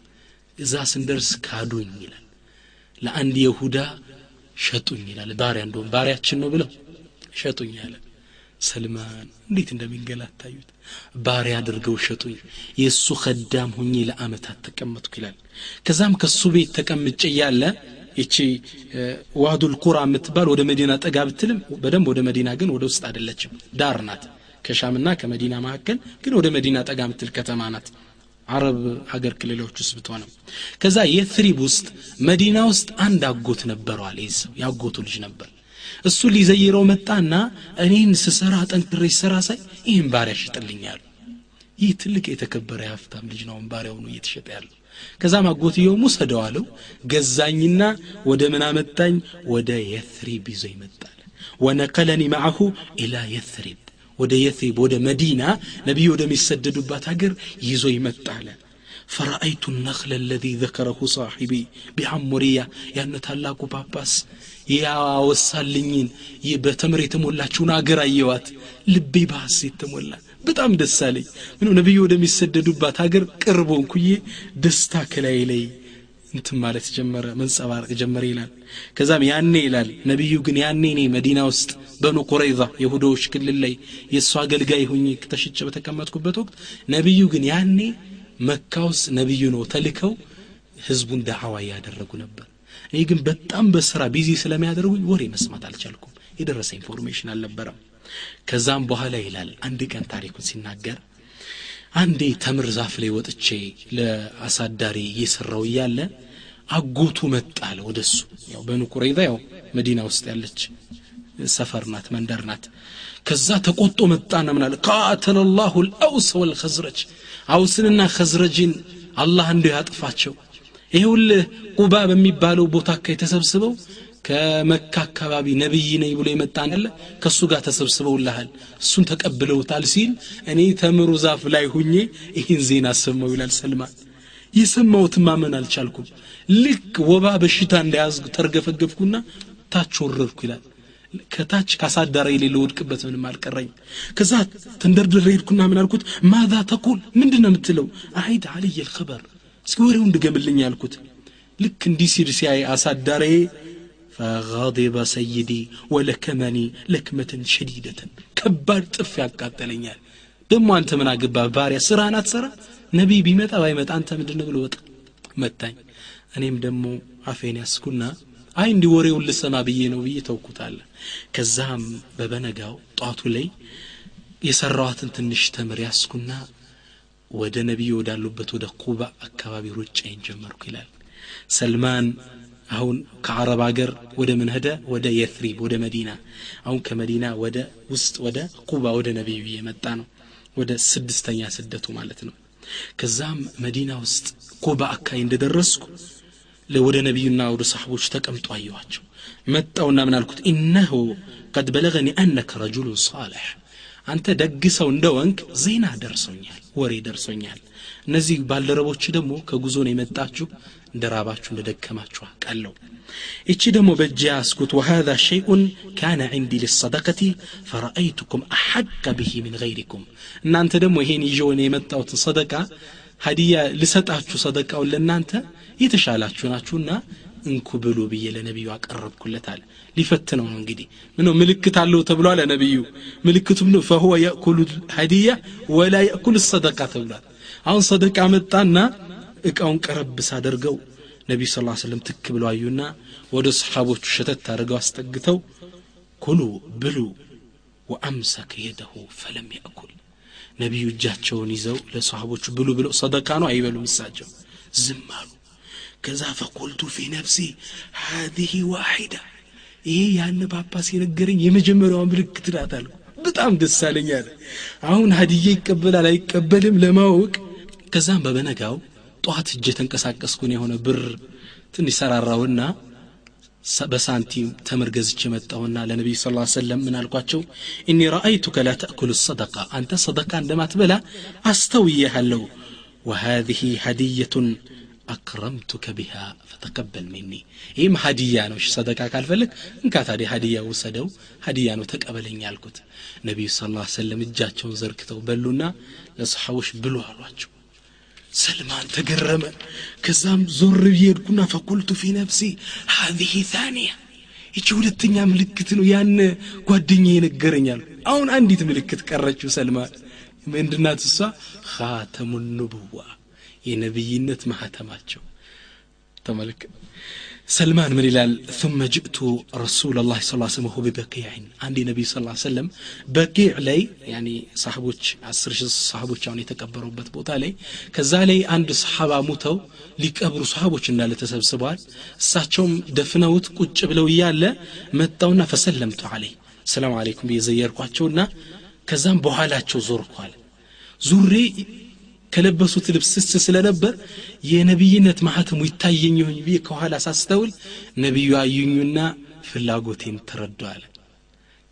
እዛ ስንደርስ ሸጡኝ ይላል። ባሪያ እንደውም ባሪያችን ነው ብለው ሸጡኝ አለ። ሰልማን እንዴት እንደሚንገላታዩት! ባሪያ አድርገው ሸጡኝ። የእሱ ከዳም ሁኜ ለአመታት ተቀመጥኩ ይላል። ከዛም ከሱ ቤት ተቀምጬ እያለ ይቺ ዋዱል ቁራ የምትባል ወደ መዲና ጠጋ ብትልም በደንብ ወደ መዲና ግን ወደ ውስጥ አይደለችም። ዳር ናት። ከሻምና ከመዲና መካከል ግን ወደ መዲና ጠጋ ምትል ከተማ ናት አረብ ሀገር ክልሎች ውስጥ ብትሆንም። ከዛ የትሪብ ውስጥ መዲና ውስጥ አንድ አጎት ነበረዋል ይህ ሰው የአጎቱ ልጅ ነበር። እሱ ሊዘይረው መጣና እኔን ስሰራ ጠንክሬ ስሰራ ሳይ ይህን ባሪያ ሽጥልኛሉ ይህ ትልቅ የተከበረ የሀብታም ልጅ ነው። ባሪያው ነው እየተሸጠ ያለው። ከዛም አጎትየውም ውሰደው አለው። ገዛኝና ወደ ምን አመጣኝ? ወደ የትሪብ ይዞ ይመጣል። ወነቀለኒ ማዐሁ ኢላ የትሪብ ወደ የቴብ ወደ መዲና ነቢዩ ወደሚሰደዱባት ሀገር ይዞ ይመጣለ ፈረአይቱ ነክለ ለዚ ዘከረሁ ሳሒቢ ቢሐሙሪያ ያን ታላቁ ጳጳስ ያወሳልኝን በተምር የተሞላችውን አገር አየዋት ልቤ በሐሴት ተሞላ በጣም ደስ አለኝ ምንም ነቢዩ ወደሚሰደዱባት ሀገር ቅርቦን ኩዬ ደስታ ከላይ ላይ እንትን ማለት ጀመረ መንጸባረቅ ጀመረ ይላል። ከዛም ያኔ ይላል ነቢዩ ግን ያኔ እኔ መዲና ውስጥ በኑ ቁረይዛ የሁዶዎች ክልል ላይ የእሱ አገልጋይ ሁኝ ተሽጨ በተቀመጥኩበት ወቅት ነቢዩ ግን ያኔ መካ ውስጥ ነቢዩ ነው ተልከው ህዝቡን ዳዕዋ እያደረጉ ነበር። እኔ ግን በጣም በስራ busy ስለሚያደርጉኝ ወሬ መስማት አልቻልኩም። የደረሰ information አልነበረም። ከዛም በኋላ ይላል አንድ ቀን ታሪኩን ሲናገር አንዴ ተምር ዛፍ ላይ ወጥቼ ለአሳዳሪ እየሰራው እያለ አጎቱ መጣለ ወደ እሱ ያው በኑ ቁረይዛ ያው መዲና ውስጥ ያለች ሰፈር ናት መንደር ናት። ከዛ ተቆጦ መጣና ምናለ قاتل الله الأوس والخزرج አውስንና ኸዝረጅን አላህ እንዲ ያጥፋቸው። ይኸውልህ ቁባ በሚባለው ቦታ አካባቢ ተሰብስበው ከመካ አካባቢ ነቢይ ነኝ ብሎ የመጣ ያለ ከእሱ ጋር ተሰብስበውልሃል። እሱን ተቀብለውታል ሲል እኔ ተምሩ ዛፍ ላይ ሁኜ ይህን ዜና አሰማው ይላል ሰልማን። የሰማሁት ማመን አልቻልኩም። ልክ ወባ በሽታ እንደያዝኩ ተርገፈገፍኩና ታች ወረድኩ ይላል። ከታች ካሳዳራ የሌለ ወድቅበት ምንም አልቀረኝ ከዛ ተንደርድሬ ሄድኩና ምን አልኩት? ማዛ ተቁል ምንድን ነው የምትለው? አይድ አልየ ልኸበር እስኪ ወሬው እንድገምልኝ ያልኩት ልክ እንዲህ ሲል ሲያይ አሳዳሬ ፈጋضበ ሰይዲ ወለከመኒ ለክመትን ሸዲደትን። ከባድ ጥፍ ያቃጠለኛል። ደግሞ አንተ ምን አገባ ባሪያ ስራህን አትሰራ? ነቢይ ቢመጣ ባይመጣ አንተ ምንድን ብሎ ወጣ መታኝ። እኔም ደግሞ አፌን ያስኩና አይ እንዲ ወሬውን ልሰማ ብዬ ነው ብዬ ተውኩታለ ከዛም በበነጋው ጧቱ ላይ የሰራዋትን ትንሽ ተምር ያስኩና ወደ ነቢዩ ወዳሉበት ወደ ኩባ አካባቢ ሩጫይን ጀመርኩ ይላል። ሰልማን አሁን ከአረብ ሀገር ወደ ምን ሄደ? ወደ የትሪብ ወደ መዲና። አሁን ከመዲና ወደ ውስጥ ወደ ኩባ ወደ ነቢዩ እየመጣ ነው። ወደ ስድስተኛ ስደቱ ማለት ነው። ከዛም መዲና ውስጥ ኩባ አካባቢ እንደደረስኩ ወደ ነቢዩና ወደ ሰሓቦች ተቀምጦ አየኋቸው። መጣውና ምን አልኩት? ኢነሁ ቀድ በለገኒ አነከ ረጁሉን ሳልሕ አንተ ደግ ሰው እንደ ወንክ ዜና ደርሶኛል ወሬ ደርሶኛል እነዚህ ባልደረቦች ደግሞ ከጉዞ ነው የመጣችሁ እንደ ራባችሁ እንደ ደከማችሁ አውቃለሁ እቺ ደግሞ በእጅ ያስኩት ወሃذا ሸይኡን ካነ ዕንዲ ሊሰደቀቲ ፈረአይቱኩም አሐቀ ብሂ ምን ገይሪኩም እናንተ ደግሞ ይሄን ይዤውን የመጣሁትን ሰደቃ ሀዲያ ልሰጣችሁ ሰደቃውን ለእናንተ የተሻላችሁ ናችሁና እንኩ ብሉ ብዬ ለነቢዩ አቀረብኩለት አለ ሊፈትነው ነው እንግዲህ ምነው ምልክት አለው ተብሏል ነቢዩ ምልክቱ ምነው ፈሁወ የእኩሉ ሀዲያ ወላ የእኩል ሰደቃ ተብሏል አሁን ሰደቃ መጣና እቃውን ቀረብ ሳደርገው ነቢዩ ስ ስለም ትክ ብለው አዩና ወደ ሰሓቦቹ ሸተት አድርገው አስጠግተው ኩሉ ብሉ ወአምሰከ የደሁ ፈለም ያእኩል። ነቢዩ እጃቸውን ይዘው ለሰሓቦቹ ብሉ ብለው ሰደቃ ነው አይበሉም እሳቸው። ዝም አሉ። ከዛ ፈቁልቱ ፊ ነፍሲ ሃዚህ ዋሒዳ ይሄ ያን ጳጳስ የነገረኝ የመጀመሪያዋ ምልክት ናት አልኩ። በጣም ደስ አለኝ አለ። አሁን ሀዲዬ ይቀበላል አይቀበልም ለማወቅ ከዛም በበነጋው ጠዋት እጅ የተንቀሳቀስኩን የሆነ ብር ትንሽ ሰራራውና በሳንቲም ተምር ገዝቼ መጣሁና ለነቢዩ ስ ሰለም ምን አልኳቸው? እኒ ረአይቱከ ላ ተእኩሉ ሰደቃ አንተ ሰደቃ እንደማትበላ አስተውዬሃለሁ። ወሃዚህ ሀዲየቱን አክረምቱከ ቢሃ ፈተቀበል ሚኒ ይህም ሀዲያ ነው። ሰደቃ ካልፈለግ እንካ ታዲያ ሀዲያ ውሰደው ሀዲያ ነው ተቀበለኝ አልኩት። ነቢዩ ስ ሰለም እጃቸውን ዘርግተው በሉና ለሰሓቦች ብሉ አሏቸው ሰልማን ተገረመ። ከዛም ዞር ብዬ ሄድኩና ፈቁልቱ ፊ ነፍሲ ሀዚህ ታኒያ ይቺ ሁለተኛ ምልክት ነው ያን ጓደኛ ይነገረኛል አሁን አንዲት ምልክት ቀረችው ሰልማን። ምንድናት እሷ? ካተሙ ኑቡዋ የነቢይነት ማህተማቸው። ተመልከት سلمان من الال ثم جئت رسول الله صلى الله عليه وسلم ببقيع. عندي نبي صلى الله عليه وسلم بقيع لي يعني صحابوش عسر صحابوش يعني تكبروا بتبوتا لي كذا لي عند صحابة موتوا ليكبروا صحابوش إن لا سبال ساتشوم دفنوت كتشب لو يالا متونا فسلمت علي سلام عليكم بيزير قاتشونا كذا بوحالاتشو زور قال زوري ከለበሱት ልብስ ስስ ስለነበር የነቢይነት ማህተሙ ይታየኝ ይሆኝ ብዬ ከኋላ ሳስተውል ነቢዩ አዩኙና ፍላጎቴን ተረዷል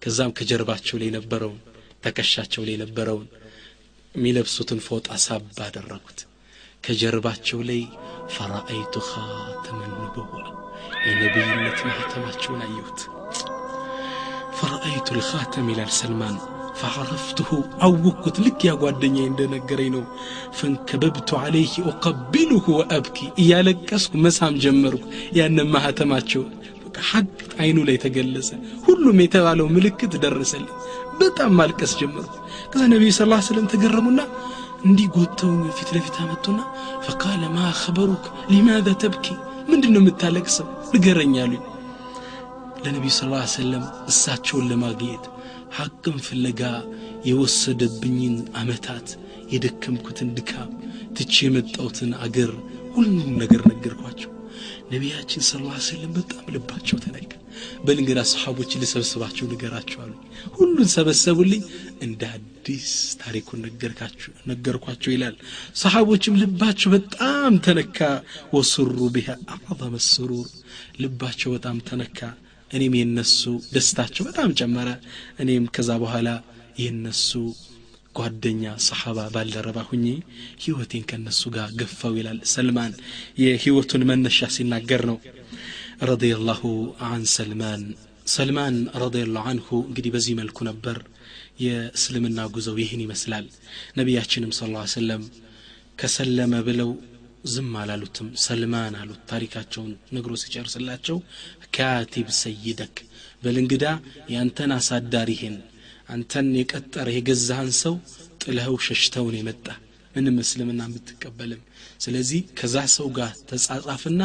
ከዛም ከጀርባቸው ላይ የነበረውን ተከሻቸው ላይ የነበረውን የሚለብሱትን ፎጣ ሳብ አደረጉት ከጀርባቸው ላይ ፈራአይቱ ኻተመን ንቡዋ የነቢይነት ማህተማቸውን አየሁት ፈረአይቱ ልኻተም ይላል ሰልማን ፈዓረፍትሁ አወቅኩት ልክ ያ ጓደኛ እንደነገረኝ ነው። ፈንከበብቱ አለይህ ኦቀቢሉሁ ወአብኪ እያለቀስኩ መሳም ጀመርኩ። ያንን ማህተማቸው ሐቅ አይኑ ላይ ተገለጸ። ሁሉም የተባለው ምልክት ደረሰልን በጣም ማልቀስ ጀመርኩ። ከዛ ነቢዩ ስ ስለም ተገረሙና እንዲህ ጎተው ፊት ለፊት አመጡና ፈቃለ ማ ኸበሩክ ሊማذا ተብኪ ምንድን ነው የምታለቅሰው? ንገረኝ አሉኝ። ለነቢዩ ስ ሰለም እሳቸውን ለማግኘት ሐቅም ፍለጋ የወሰደብኝን አመታት የደከምኩትን ድካም ትቼ የመጣሁትን አገር ሁሉም ነገር ነገርኳቸው። ነቢያችን ስ ሰለም በጣም ልባቸው ተነካ። በልንገዳ ሰሓቦች ልሰብስባቸው ንገራቸው አሉ ሁሉን ሰበሰቡልኝ እንደ አዲስ ታሪኩን ነገርኳቸው ይላል። ሰሓቦችም ልባቸው በጣም ተነካ። ወስሩ ቢሃ አዕظመ ስሩር ልባቸው በጣም ተነካ እኔም የነሱ ደስታቸው በጣም ጨመረ። እኔም ከዛ በኋላ የነሱ ጓደኛ ሰሓባ ባልደረባ ሁኜ ህይወቴን ከነሱ ጋር ገፋው ይላል ሰልማን። የህይወቱን መነሻ ሲናገር ነው። ረዲየላሁ አን ሰልማን። ሰልማን ረዲየላሁ አንሁ እንግዲህ በዚህ መልኩ ነበር የእስልምና ጉዞው ይህን ይመስላል። ነቢያችንም ስ ሰለም ከሰለመ ብለው ዝም አላሉትም። ሰልማን አሉት ታሪካቸውን ነግሮ ሲጨርስላቸው ካቲብ ሰይደክ በልንግዳ ያንተን አሳዳሪህን አንተን የቀጠረ የገዛህን ሰው ጥለኸው ሸሽተውን የመጣ ምንም እስልምና የምትቀበልም ስለዚህ ከዛ ሰው ጋር ተጻጻፍና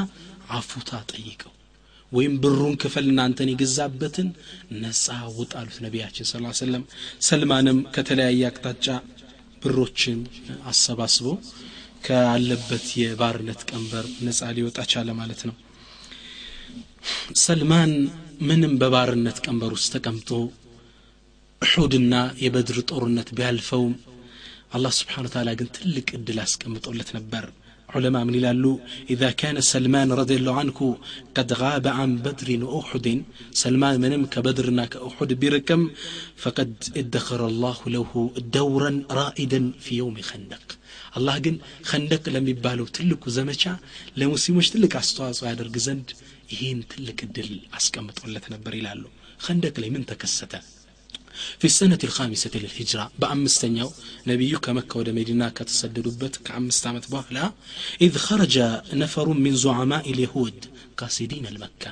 አፉታ ጠይቀው ወይም ብሩን ክፈል እናንተን የገዛበትን ነጻ ውጣ አሉት ነቢያችን ስ ሰለም ሰልማንም ከተለያየ አቅጣጫ ብሮችን አሰባስቦ ካለበት የባርነት ቀንበር ነጻ ሊወጣ ቻለ ማለት ነው። ሰልማን ምንም በባርነት ቀንበር ውስጥ ተቀምጦ እሑድና የበድር ጦርነት ቢያልፈውም አላህ ስብሓን ታላ ግን ትልቅ እድል አስቀምጦለት ነበር። علماء من لالو إذا كان سلمان رضي الله عنه قد غاب عن بدر وأحد سلمان منم كبدرنا كأحد بركم فقد ادخر الله له دورا رائدا في يوم خندق አላህ ግን ከንደቅ ለሚባለው ትልቁ ዘመቻ ለሙስሊሞች ትልቅ አስተዋጽኦ ያደርግ ዘንድ ይህን ትልቅ እድል አስቀምጦለት ነበር ይላሉ ከንደቅ ላይ ምን ተከሰተ في السنة الخامسة للهجرة بأمستنيو نبيك مكة ود مدينة كتسددوبت كأمست عمت بوهلا إذ خرج نفر من زعماء اليهود قاصدين المكة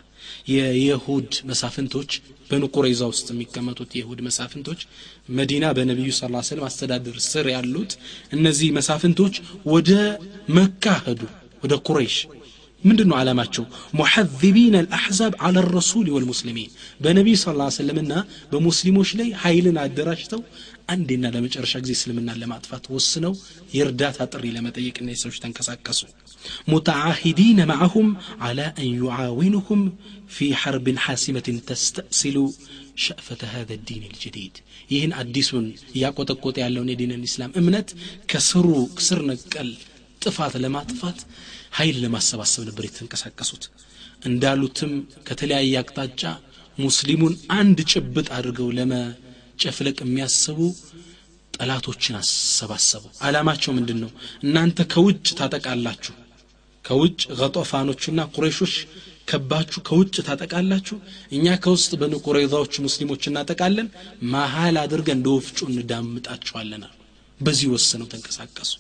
የየሁድ መሳፍንቶች በኑ ቁረይዛ ውስጥ የሚቀመጡት የሁድ መሳፍንቶች መዲና በነቢዩ ስ ሰለም አስተዳደር ስር ያሉት እነዚህ መሳፍንቶች ወደ መካ ሄዱ ወደ ቁረይሽ። ምንድን ነው ዓላማቸው? ሙሐذቢን አልአሕዛብ አላ ረሱል ወልሙስሊሚን። በነቢዩ ስ ሰለምና በሙስሊሞች ላይ ኃይልን አደራጅተው አንዴና ለመጨረሻ ጊዜ እስልምናን ለማጥፋት ወስነው የእርዳታ ጥሪ ለመጠየቅ እነዚህ ሰዎች ተንቀሳቀሱ ሙተዓሂዲነ ማዕሁም አላ አን ዩዓዊኑሁም ፊ ሐርብን ሐሲመትን ተስተእሲሉ ሸእፈተ ሀذ ዲን ልጀዲድ ይህን አዲሱን እያቆጠቆጠ ያለውን የዲን ኢስላም እምነት ከስሩ ስር ነቀል ጥፋት ለማጥፋት ኃይል ለማሰባሰብ ነበር የተንቀሳቀሱት። እንዳሉትም ከተለያየ አቅጣጫ ሙስሊሙን አንድ ጭብጥ አድርገው ለመጨፍለቅ የሚያስቡ ጠላቶችን አሰባሰቡ። አላማቸው ምንድን ነው እናንተ ከውጭ ታጠቃላችሁ ከውጭ ገጦፋኖችና ቁረይሾች ከባችሁ ከውጭ ታጠቃላችሁ። እኛ ከውስጥ በኑ ቁረይዛዎች ሙስሊሞች እናጠቃለን። መሀል አድርገን እንደ ወፍጮ እንዳምጣቸዋለን አሉ በዚህ ወስነው ተንቀሳቀሱ።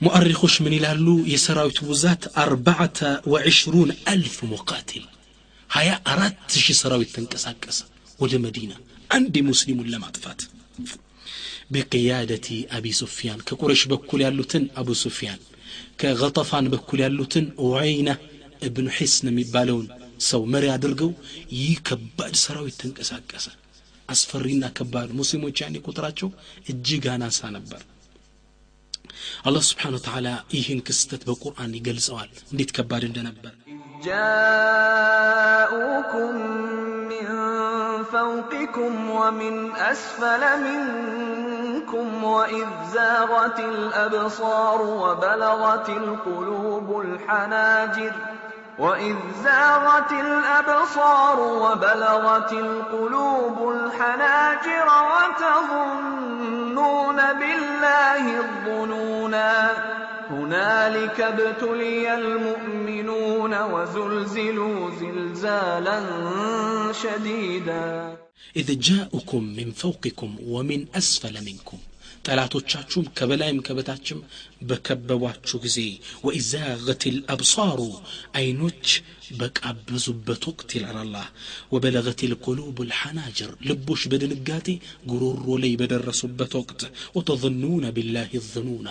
ሙአሪኮች ምን ይላሉ? የሰራዊቱ ብዛት አርባዕተ ወዕሽሩን አልፍ ሙቃቲል። ሀያ አራት ሺህ ሰራዊት ተንቀሳቀሰ ወደ መዲና አንድ ሙስሊሙን ለማጥፋት። በቅያደቲ አቢ ሱፊያን ከቁረሽ በኩል ያሉትን አቡ ሱፊያን ከገጠፋን በኩል ያሉትን ዑይና እብኑ ሒስን የሚባለውን ሰው መሪ አድርገው ይህ ከባድ ሰራዊት ተንቀሳቀሰ። አስፈሪና ከባድ ሙስሊሞች ያኔ ቁጥራቸው እጅግ አናሳ ነበር። አላህ ስብሓን ወተዓላ ይህን ክስተት በቁርአን ይገልጸዋል። እንዴት ከባድ እንደነበር جاءوكم من فوقكم ومن أسفل منكم وإذ زاغت الأبصار وبلغت القلوب الحناجر وإذ زاغت الأبصار وبلغت القلوب الحناجر وتظنون بالله الظنونا هنالك ابتلي المؤمنون وزلزلوا زلزالا شديدا إذ جاءكم من فوقكم ومن أسفل منكم ጠላቶቻችሁም ከበላይም ከበታችም በከበቧችሁ ጊዜ ወኢዛገት ልአብሳሩ አይኖች በቃበዙበት ወቅት ይላል አላህ ወበለገት ልቁሉብ ልሐናጅር ልቦች በድንጋጤ ጉሮሮ ላይ በደረሱበት ወቅት ወተظኑነ ቢላህ ظኑና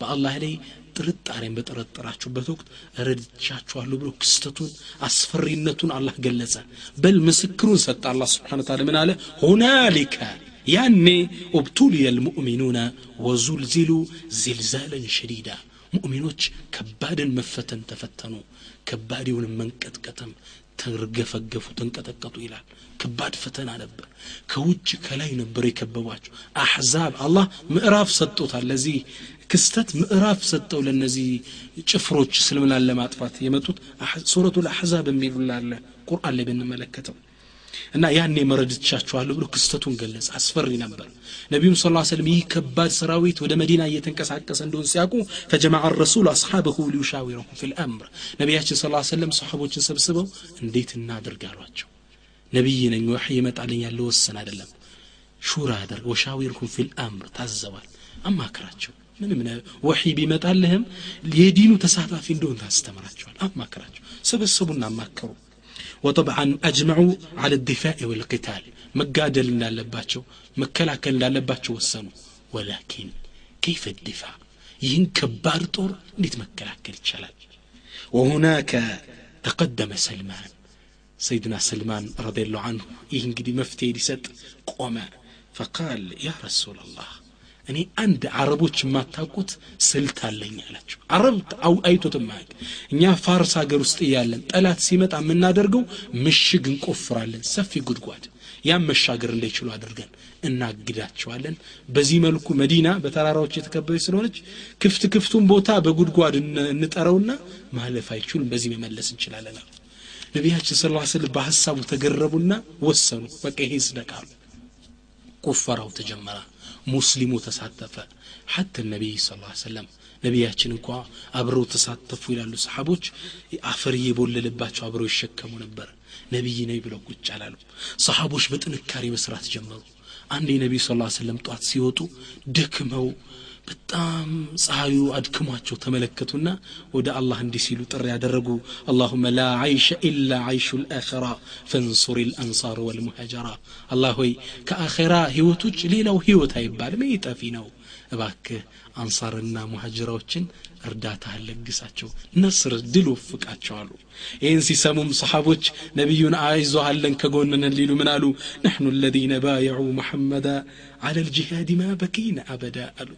በአላህ ላይ ጥርጣሬን በጠረጠራችሁበት ወቅት ረድቻችኋለሁ ብሎ ክስተቱን አስፈሪነቱን አላህ ገለጸ። በል ምስክሩን ሰጠ አላህ ስብሓን ታላ ምን አለ? ሁናሊከ ያኔ ኡብቱልየ ልሙእሚኑነ ወዙልዚሉ ዚልዛለን ሸዲዳ። ሙእሚኖች ከባድን መፈተን ተፈተኑ ከባድ የሆነ መንቀጥቀጥም ተርገፈገፉ ተንቀጠቀጡ ይላል ከባድ ፈተና ነበር። ከውጭ ከላይ ነበር የከበቧቸው አሕዛብ አላህ ምዕራፍ ሰጥቶታል። ለዚህ ክስተት ምዕራፍ ሰጠው ለነዚህ ጭፍሮች እስልምናን ለማጥፋት የመጡት ሱረቱ ልአሕዛብ የሚሉላለ ቁርአን ላይ ብንመለከተው። እና ያኔ መረድቻችኋለሁ ብሎ ክስተቱን ገለጸ። አስፈሪ ነበር። ነቢዩም ስ ሰለም ይህ ከባድ ሰራዊት ወደ መዲና እየተንቀሳቀሰ እንደሆን ሲያውቁ ፈጀማዓ ረሱል አስሓበሁ ሊዩሻዊረሁም ፊ ልአምር ነቢያችን ስ ሰለም ሰሓቦችን ሰብስበው እንዴት እናድርግ አሏቸው ነቢይ ነኝ ወሕ ይመጣልኝ ያለ ወሰን አይደለም ሹራ አደርግ ወሻዊርሁም ፊ ልአምር ታዘዋል አማክራቸው ምንም ወሒ ቢመጣልህም የዲኑ ተሳታፊ እንደሆን ታስተምራቸዋል አማክራቸው ሰበሰቡና አማከሩ وطبعا أجمعوا على الدفاع والقتال مقادل እንዳለባቸው መከላከል እንዳለባቸው ወሰኑ ولكن كيف الدفاع ይህን ከባድ ጦር እንዴት መከላከል ይቻላል وهناك تقدم سلمان ሰይድና ሰልማን ረዲላሁ አንሁ ይህ እንግዲህ መፍትሄ ሊሰጥ ቆመ። ፈቃል ያ ረሱላላህ እኔ አንድ አረቦች የማታውቁት ስልት አለኝ አላቸው። አረብ አይቶት ማያቅ እኛ ፋርስ ሀገር ውስጥ እያለን ጠላት ሲመጣ የምናደርገው ምሽግ እንቆፍራለን ሰፊ ጉድጓድ። ያም መሻገር እንዳይችሉ አድርገን እናግዳቸዋለን። በዚህ መልኩ መዲና በተራራዎች የተከበበች ስለሆነች ክፍት ክፍቱን ቦታ በጉድጓድ እንጠረውና ማለፍ አይችሉም። በዚህ መመለስ እንችላለን አሉ። ነቢያችን ስለ ስል በሀሳቡ ተገረቡና ወሰኑ። በቃ ይሄ ስደቃሉ ቁፈራው ተጀመረ ሙስሊሙ ተሳተፈ። ሐተ ነቢይ ስ ሰለም ነቢያችን እንኳ አብረው ተሳተፉ ይላሉ ሰሓቦች። አፈር እየቦለለባቸው አብረው ይሸከሙ ነበር። ነቢይ ነኝ ብለው ቁጭ አላሉ። ሰሓቦች በጥንካሬ መስራት ጀመሩ። አንድ የነቢዩ ስ ሰለም ጧት ሲወጡ ደክመው በጣም ፀሐዩ አድክሟቸው ተመለከቱና ወደ አላህ እንዲህ ሲሉ ጥሪ ያደረጉ አላሁመ ላ አይሸ ኢላ አይሹ ልአኸራ ፈንሱር ልአንሳር ወልሙሃጀራ አላህ ሆይ ከአኼራ ህይወቶች ሌላው ህይወት አይባልም ይህ ነው። እባክህ አንሳርና ሙሃጅራዎችን እርዳታህን ለግሳቸው ነስር ድል ወፍቃቸው አሉ። ይህን ሲሰሙም ሰሓቦች ነቢዩን አይዞሃለን ከጎንነን ሊሉ ምን አሉ? ነሕኑ አለዚነ ባየዑ መሐመዳ አለ ልጅሃድ ማ በኪነ አበዳ አሉ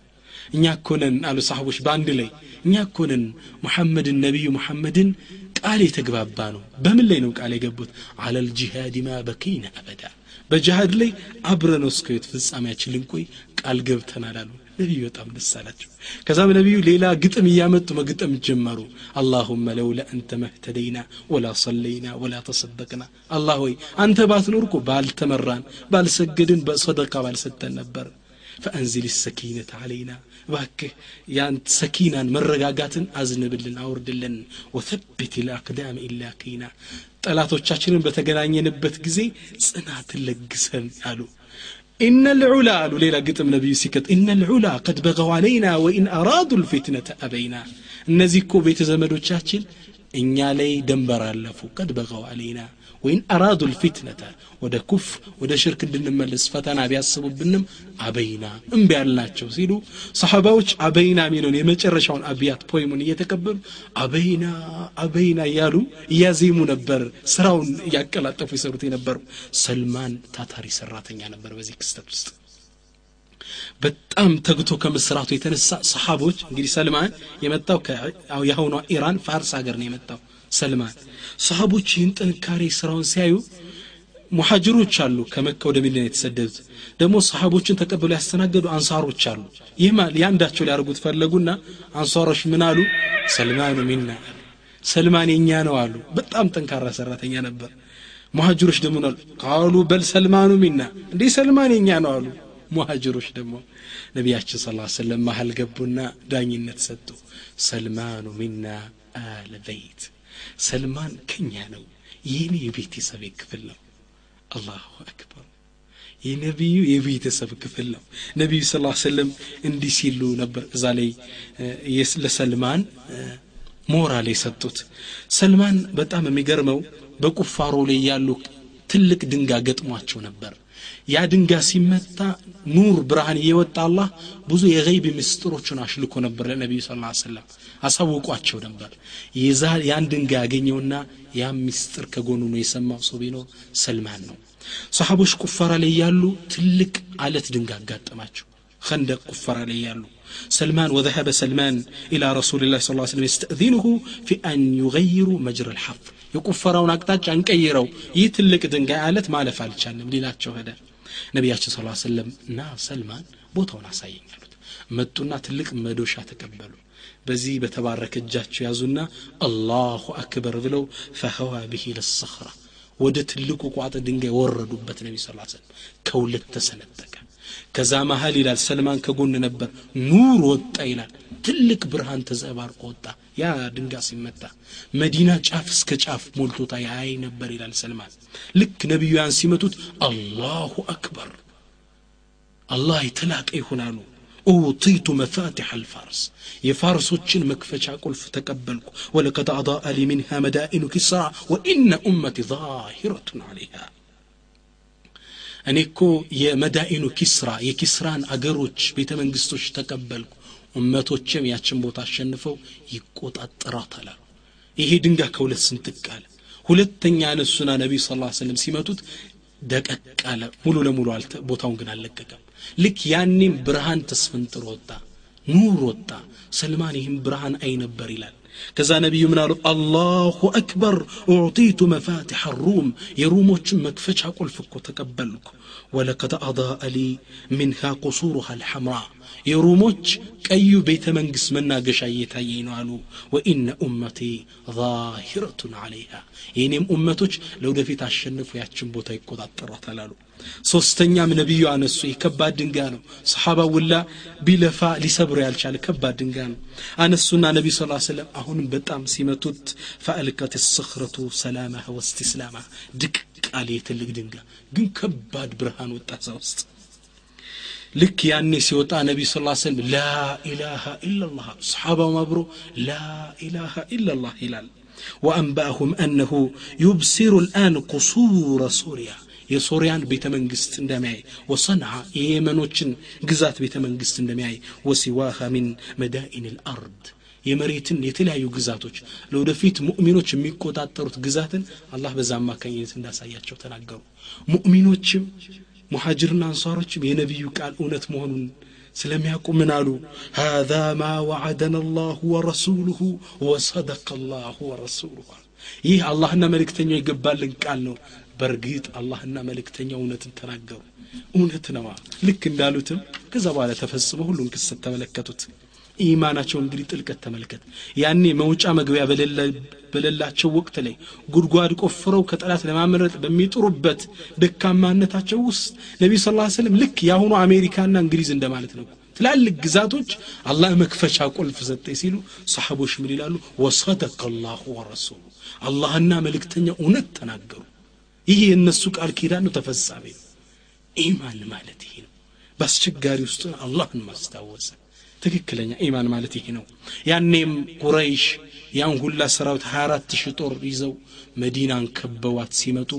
እኛ እኮነን አሉ ሰሓቦች በአንድ ላይ። እኛ እኮነን ሙሐመድን ነቢዩ ሙሐመድን ቃል የተግባባ ነው። በምን ላይ ነው ቃል የገቡት? አለል ጂሃድ ማ በኪነ አበዳ። በጅሃድ ላይ አብረነው እስከ ህይወት ፍጻሜያችን ልንቆይ ቃል ገብተናል አሉ። ነቢዩ በጣም ደስ አላቸው። ከዛም ነቢዩ ሌላ ግጥም እያመጡ መግጠም ጀመሩ። አላሁመ ለውላ አንተ መህተደይና ወላ ሰለይና ወላ ተሰደቅና አላህ ሆይ አንተ ባትኖር ባልተመራን ባልሰገድን በሰደቃ ባልሰጠን ነበር ፈአንዚል ሰኪነት አለይና እባክህ ያን ሰኪናን መረጋጋትን አዝንብልን አውርድልን ወተብት ልአቅዳም ኢላቂና ጠላቶቻችንን በተገናኘንበት ጊዜ ጽናትን ለግሰን አሉ إن العلا قالوا ليلة قتم نبي سكت إن العلا قد بغوا علينا وإن أرادوا الفتنة أبينا እነዚህ እኮ ቤተ ዘመዶቻችን እኛ ላይ ደንበር አለፉ ቀድ በቀው አለይና ወይን አራዱ ልፊትነተ ወደ ኩፍ ወደ ሽርክ እንድንመለስ ፈተና ቢያስቡብንም አበይና እምቢ ያልናቸው ሲሉ ሰሓባዎች አበይና የሚለውን የመጨረሻውን አብያት ፖይሙን እየተቀበሉ አበይና አበይና እያሉ እያዜሙ ነበር። ስራውን እያቀላጠፉ ይሰሩት የነበሩ ሰልማን ታታሪ ሰራተኛ ነበር በዚህ ክስተት ውስጥ። በጣም ተግቶ ከመስራቱ የተነሳ ሰሓቦች እንግዲህ ሰልማን የመጣው የአሁኗ ኢራን ፋርስ ሀገር ነው የመጣው ሰልማን። ሰሃቦች ይህን ጥንካሬ ስራውን ሲያዩ ሙሐጅሮች አሉ ከመካ ወደ መዲና የተሰደዱት። ደግሞ ሰሃቦችን ተቀብለው ያስተናገዱ አንሳሮች አሉ። ይህ የአንዳቸው ሊያደርጉት ፈለጉና አንሳሮች ምን አሉ? ሰልማኑ ሚና ሰልማን የኛ ነው አሉ። በጣም ጠንካራ ሰራተኛ ነበር። ሙሐጅሮች ደግሞ አሉ? ቃሉ በል ሰልማኑ ሚና። እንዲህ ሰልማን የኛ ነው አሉ። ሙሐጅሮች ደግሞ ነቢያችን ስ ሰለም መሀል ገቡና ዳኝነት ሰጡ። ሰልማኑ ሚና አለ በይት ሰልማን ከኛ ነው። የኔ የቤተሰብ ክፍል ነው። አላሁ አክበር። የነቢዩ የቤተሰብ ክፍል ነው። ነቢዩ ስ ሰለም እንዲህ ሲሉ ነበር። እዛ ላይ ለሰልማን ሞራል የሰጡት። ሰልማን በጣም የሚገርመው በቁፋሮ ላይ ያሉ ትልቅ ድንጋ ገጥሟቸው ነበር ያ ድንጋ ሲመታ ኑር ብርሃን እየወጣ አላህ ብዙ የገይብ ምስጢሮችን አሽልኮ ነበር ለነቢዩ ስ ሰለም አሳውቋቸው ነበር የዛ ያን ድንጋ ያገኘውና ያ ምስጢር ከጎኑ ነው የሰማው ሰው ቢኖር ሰልማን ነው ሰሓቦች ቁፈራ ላይ ያሉ ትልቅ አለት ድንጋ አጋጠማቸው خندق قفر عليه يالو سلمان وذهب سلمان إلى رسول الله صلى الله عليه وسلم يستأذنه في أن يغيروا مجرى الحفر የቁፈራውን አቅጣጫ እንቀይረው ይህ ትልቅ ድንጋይ አለት ማለፍ አልቻለም ሊላቸው ሄደ ነቢያችን ስ ሰለም እና ሰልማን ቦታውን አሳየኝ አሉት። መጡና ትልቅ መዶሻ ተቀበሉ። በዚህ በተባረከ እጃቸው ያዙና አላሁ አክበር ብለው ፈኸዋ ብሂ ለሰኽራ ወደ ትልቁ ቋጥ ድንጋይ ወረዱበት ነቢ ስ ሰለም ከሁለት ተሰነጠቀ። ከዛ መሀል ይላል ሰልማን ከጎን ነበር። ኑር ወጣ ይላል። ትልቅ ብርሃን ተዘባርቆ ወጣ ያ ድንጋይ ሲመታ መዲና ጫፍ እስከ ጫፍ ሞልቶታ ያይ ነበር ይላል ሰልማን። ልክ ነቢዩያን ሲመቱት አላሁ አክበር አላህ የተላቀ ይሆናሉ። ኡውጢቱ መፋቲሕ አልፋርስ የፋርሶችን መክፈቻ ቁልፍ ተቀበልኩ። ወለቀድ አضاء ሊ ምንሃ መዳኢኑ ኪስራ ወኢነ ኡመቲ ዛሂረቱን አለይሃ እኔ እኮ የመዳኢኑ ኪስራ የኪስራን አገሮች ቤተ መንግስቶች ተቀበልኩ። እመቶችም ያችን ቦታ አሸንፈው ይቆጣጠራታል አሉ። ይሄ ድንጋይ ከሁለት ስንጥቅ አለ። ሁለተኛ ነሱና ነቢዩ ስ ስለም ሲመቱት ደቀቅ አለ። ሙሉ ለሙሉ ቦታውን ግን አልለቀቀም። ልክ ያኔም ብርሃን ተስፈንጥሮ ወጣ ኑር ወጣ። ሰልማን ይህም ብርሃን አይነበር ይላል። ከዛ ነቢዩ ምን አሉ? አላሁ አክበር ኡዕጢቱ መፋትሐ ሩም። የሩሞችን መክፈቻ ቁልፍ እኮ ተቀበልኩ። ወለቀድ አضاء ሊ ምንሃ ቁሱሩሃ አልሐምራ። የሩሞች ቀዩ ቤተ መንግስት መናገሻ እየታየኝ ነው አሉ። ወኢነ ኡመቴ ዛሂረቱን አለይሃ የእኔም ኡመቶች ለወደፊት አሸንፎ ያችን ቦታ ይቆጣጠሯታል አሉ። ሶስተኛም ነቢዩ አነሱ የከባድ ድንጋ ነው። ሰሓባ ውላ ቢለፋ ሊሰብሮ ያልቻለ ከባድ ድንጋ ነው። አነሱና ነቢ ስ ሰለም አሁንም በጣም ሲመቱት ፈአልቀት ስኽረቱ ሰላማህ ወስትስላማ ድቅ ቃል የትልቅ ድንጋ ግን ከባድ ብርሃን ወጣ ውስጥ ልክ ያኔ ሲወጣ ነቢ ስ ስለም ላኢላሃ ኢላላህ ሰሓባው አብሮ ላኢላሃ ኢላላህ ይላል። ወአንባአሁም አነሁ ዩብሲሩ ልአን ቁሱረ ሱሪያ የሶሪያን ቤተ መንግስት እንደሚያይ ወሰንዓ የየመኖችን ግዛት ቤተ መንግስት እንደሚያይ ወሲዋሃ ሚን መዳኢን ልአርድ የመሬትን የተለያዩ ግዛቶች ለወደፊት ሙእሚኖች የሚቆጣጠሩት ግዛትን አላህ በዛ አማካኝነት እንዳሳያቸው ተናገሩ። ሙእሚኖችም ሙሐጅርና አንሷሮችም የነቢዩ ቃል እውነት መሆኑን ስለሚያውቁ ምን አሉ? ሀዛ ማ ዋዓደና ላሁ ወረሱሉሁ ወሰደቀ ላሁ ወረሱሉሁ ይህ አላህና መልእክተኛው የገባልን ቃል ነው። በእርግጥ አላህና መልእክተኛው እውነትን ተናገሩ። እውነት ነዋ ልክ እንዳሉትም ከዛ በኋላ ተፈጽሞ ሁሉን ክስተት ተመለከቱት። ኢማናቸው እንግዲህ ጥልቀት ተመልከት። ያኔ መውጫ መግቢያ በሌላቸው ወቅት ላይ ጉድጓድ ቆፍረው ከጠላት ለማመረጥ በሚጥሩበት ደካማነታቸው ውስጥ ነቢዩ ስ ስለም ልክ የአሁኑ አሜሪካና እንግሊዝ እንደማለት ነው። ትላልቅ ግዛቶች አላህ መክፈቻ ቁልፍ ሰጠ ሲሉ ሰሓቦች ምን ይላሉ? ወሰደቀ አላሁ ወረሱሉ። አላህና መልእክተኛው እውነት ተናገሩ። ይህ የእነሱ ቃል ኪዳን ነው ተፈጻሚ ነው። ኢማን ማለት ይሄ ነው። በአስቸጋሪ ውስጥ አላህን ማስታወሰ ትክክለኛ ኢማን ማለት ይሄ ነው። ያኔም ቁረይሽ ያን ሁላ ሰራዊት 24 ሺህ ጦር ይዘው መዲናን ከበዋት ሲመጡ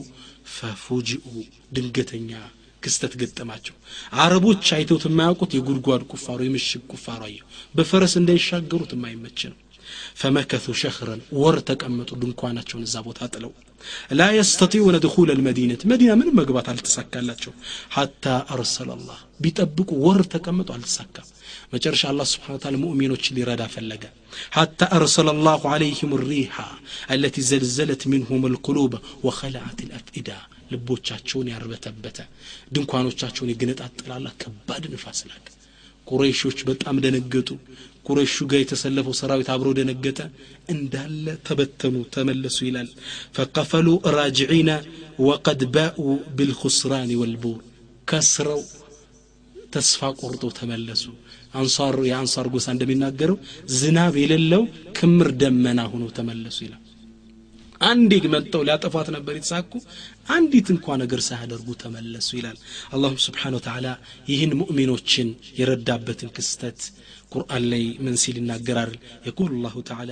ፈፉጅኡ ድንገተኛ ክስተት ገጠማቸው። አረቦች አይተውት የማያውቁት የጉድጓድ ቁፋሮ የምሽግ ቁፋሮ አየው በፈረስ እንዳይሻገሩት የማይመች ነው። ፈመከቱ ሸህረን ወር ተቀመጡ ድንኳናቸውን እዛ ቦታ ጥለው። ላ የስተጢዑነ ድኹል ልመዲነት መዲና ምንም መግባት አልተሳካላቸው። ሐታ አርሰለ ቢጠብቁ ወር ተቀምጡ አልተሳካም መጨረሻ አላህ ስብሓን ታላ ሙእሚኖችን ሊረዳ ፈለገ። ሐታ አርሰለ ላሁ ዓለይህም ሪሓ አለቲ ዘልዘለት ሚንሁም ልቁሉብ ወኸለዓት ልአፍኢዳ ልቦቻቸውን ያርበተበተ ድንኳኖቻቸውን የገነጣጠላላ ከባድ ንፋስ ላከ። ቁረይሾች በጣም ደነገጡ። ቁረይሹ ጋር የተሰለፈው ሰራዊት አብሮ ደነገጠ። እንዳለ ተበተኑ ተመለሱ ይላል። ፈቀፈሉ ራጅዒነ ወቀድ ባኡ ብልኹስራን ወልቡር ከስረው ተስፋ ቆርጠው ተመለሱ አንሳር የአንሳር ጎሳ እንደሚናገረው ዝናብ የሌለው ክምር ደመና ሆነው ተመለሱ ይላል። አንዴ መጥተው ሊያጠፏት ነበር የተሳኩ አንዲት እንኳ ነገር ሳያደርጉ ተመለሱ ይላል። አላሁም ስብሓን ወተዓላ ይህን ሙእሚኖችን የረዳበትን ክስተት ቁርአን ላይ ምን ሲል ይናገራል? የቁል ላሁ ተዓላ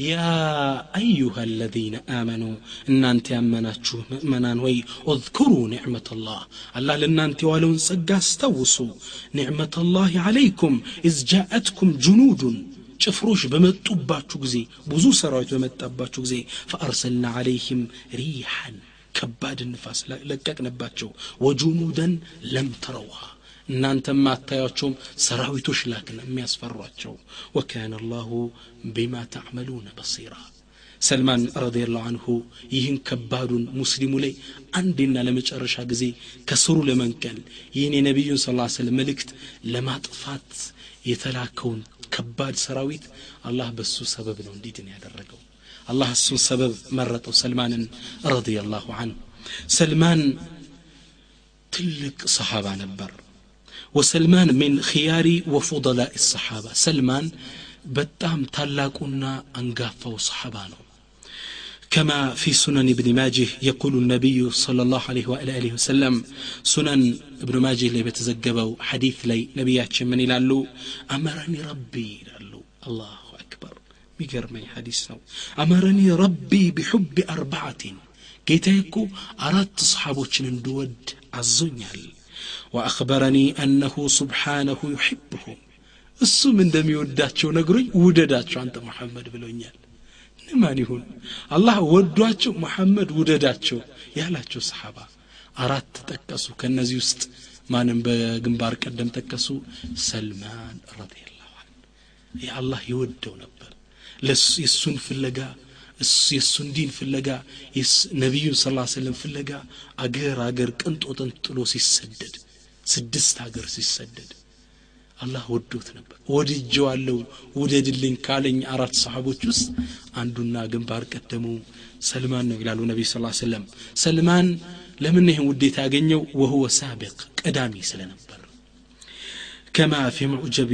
يا أيها الذين آمنوا إن أنت أمنا مؤمنان وي اذكروا نعمة الله። الله لأن أنت والون سجا نعمة الله عليكم إذ جاءتكم جنود ጭፍሮች በመጡባችሁ ጊዜ ብዙ ሰራዊት በመጣባችሁ ጊዜ ፈአርሰልና አለይህም ሪሐን ከባድ ንፋስ ለቀቅንባቸው። ወጁኑደን ለም ተረዋ እናንተም አታያቸውም። ሰራዊቶች ላክን የሚያስፈሯቸው። ወካነ አላሁ ቢማ ተዕመሉነ በሲራ። ሰልማን ረዲየላሁ አንሁ ይህን ከባዱን ሙስሊሙ ላይ አንዴና ለመጨረሻ ጊዜ ከስሩ ለመንቀል ይህን የነቢዩን ስ ስለም መልእክት ለማጥፋት የተላከውን ከባድ ሰራዊት አላህ በሱ ሰበብ ነው እንዲድን ያደረገው። አላህ እሱን ሰበብ መረጠው ሰልማንን ረዲየላሁ አንሁ። ሰልማን ትልቅ ሰሓባ ነበር وسلمان من ኪያሪ وفضلاء الصحابة. سلمان በጣም ታላቁና أنقافة وصحابانه كما في سنن ابن ماجه يقول النبي صلى الله عليه وآله وسلم سنن ابن ماجه اللي بتزقبوا حديث لي نبيات من يلالو أمرني ربي يلالو. الله أكبر. مقرمي حديث نو أمرني ربي بحب أربعة. ጌታዬ እኮ አራት دود እንድወድ አዞኛል። ወአኽበረኒ አነሁ ስብሓነሁ ዩሕብሁም እሱም እንደሚወዳቸው ነግሮኝ ውደዳቸው አንተ መሐመድ ብሎኛል። ማን ይሁን? አላህ ወዷቸው መሐመድ ውደዳቸው ያላቸው ሰሓባ አራት ጠቀሱ። ከእነዚህ ውስጥ ማንም በግንባር ቀደም ጠቀሱ? ሰልማን ረዲየላሁ አን የአላህ ይወደው ነበር። የእሱን ፍለጋ የእሱን ዲን ፍለጋ ነቢዩን ስ ሰለም ፍለጋ አገር አገር ቅንጦትን ጥሎ ሲሰደድ ስድስት ሀገር ሲሰደድ አላህ ወዶት ነበር ወድጀዋለው ውደድልኝ ካለኝ አራት ሰሓቦች ውስጥ አንዱና ግንባር ቀደሙ ሰልማን ነው ይላሉ ነቢይ ስ ሰለም ሰልማን ለምን ይህን ውዴታ ያገኘው ወህወ ሳቢቅ ቀዳሚ ስለነበር ከማ ፊ ሙዕጀቢ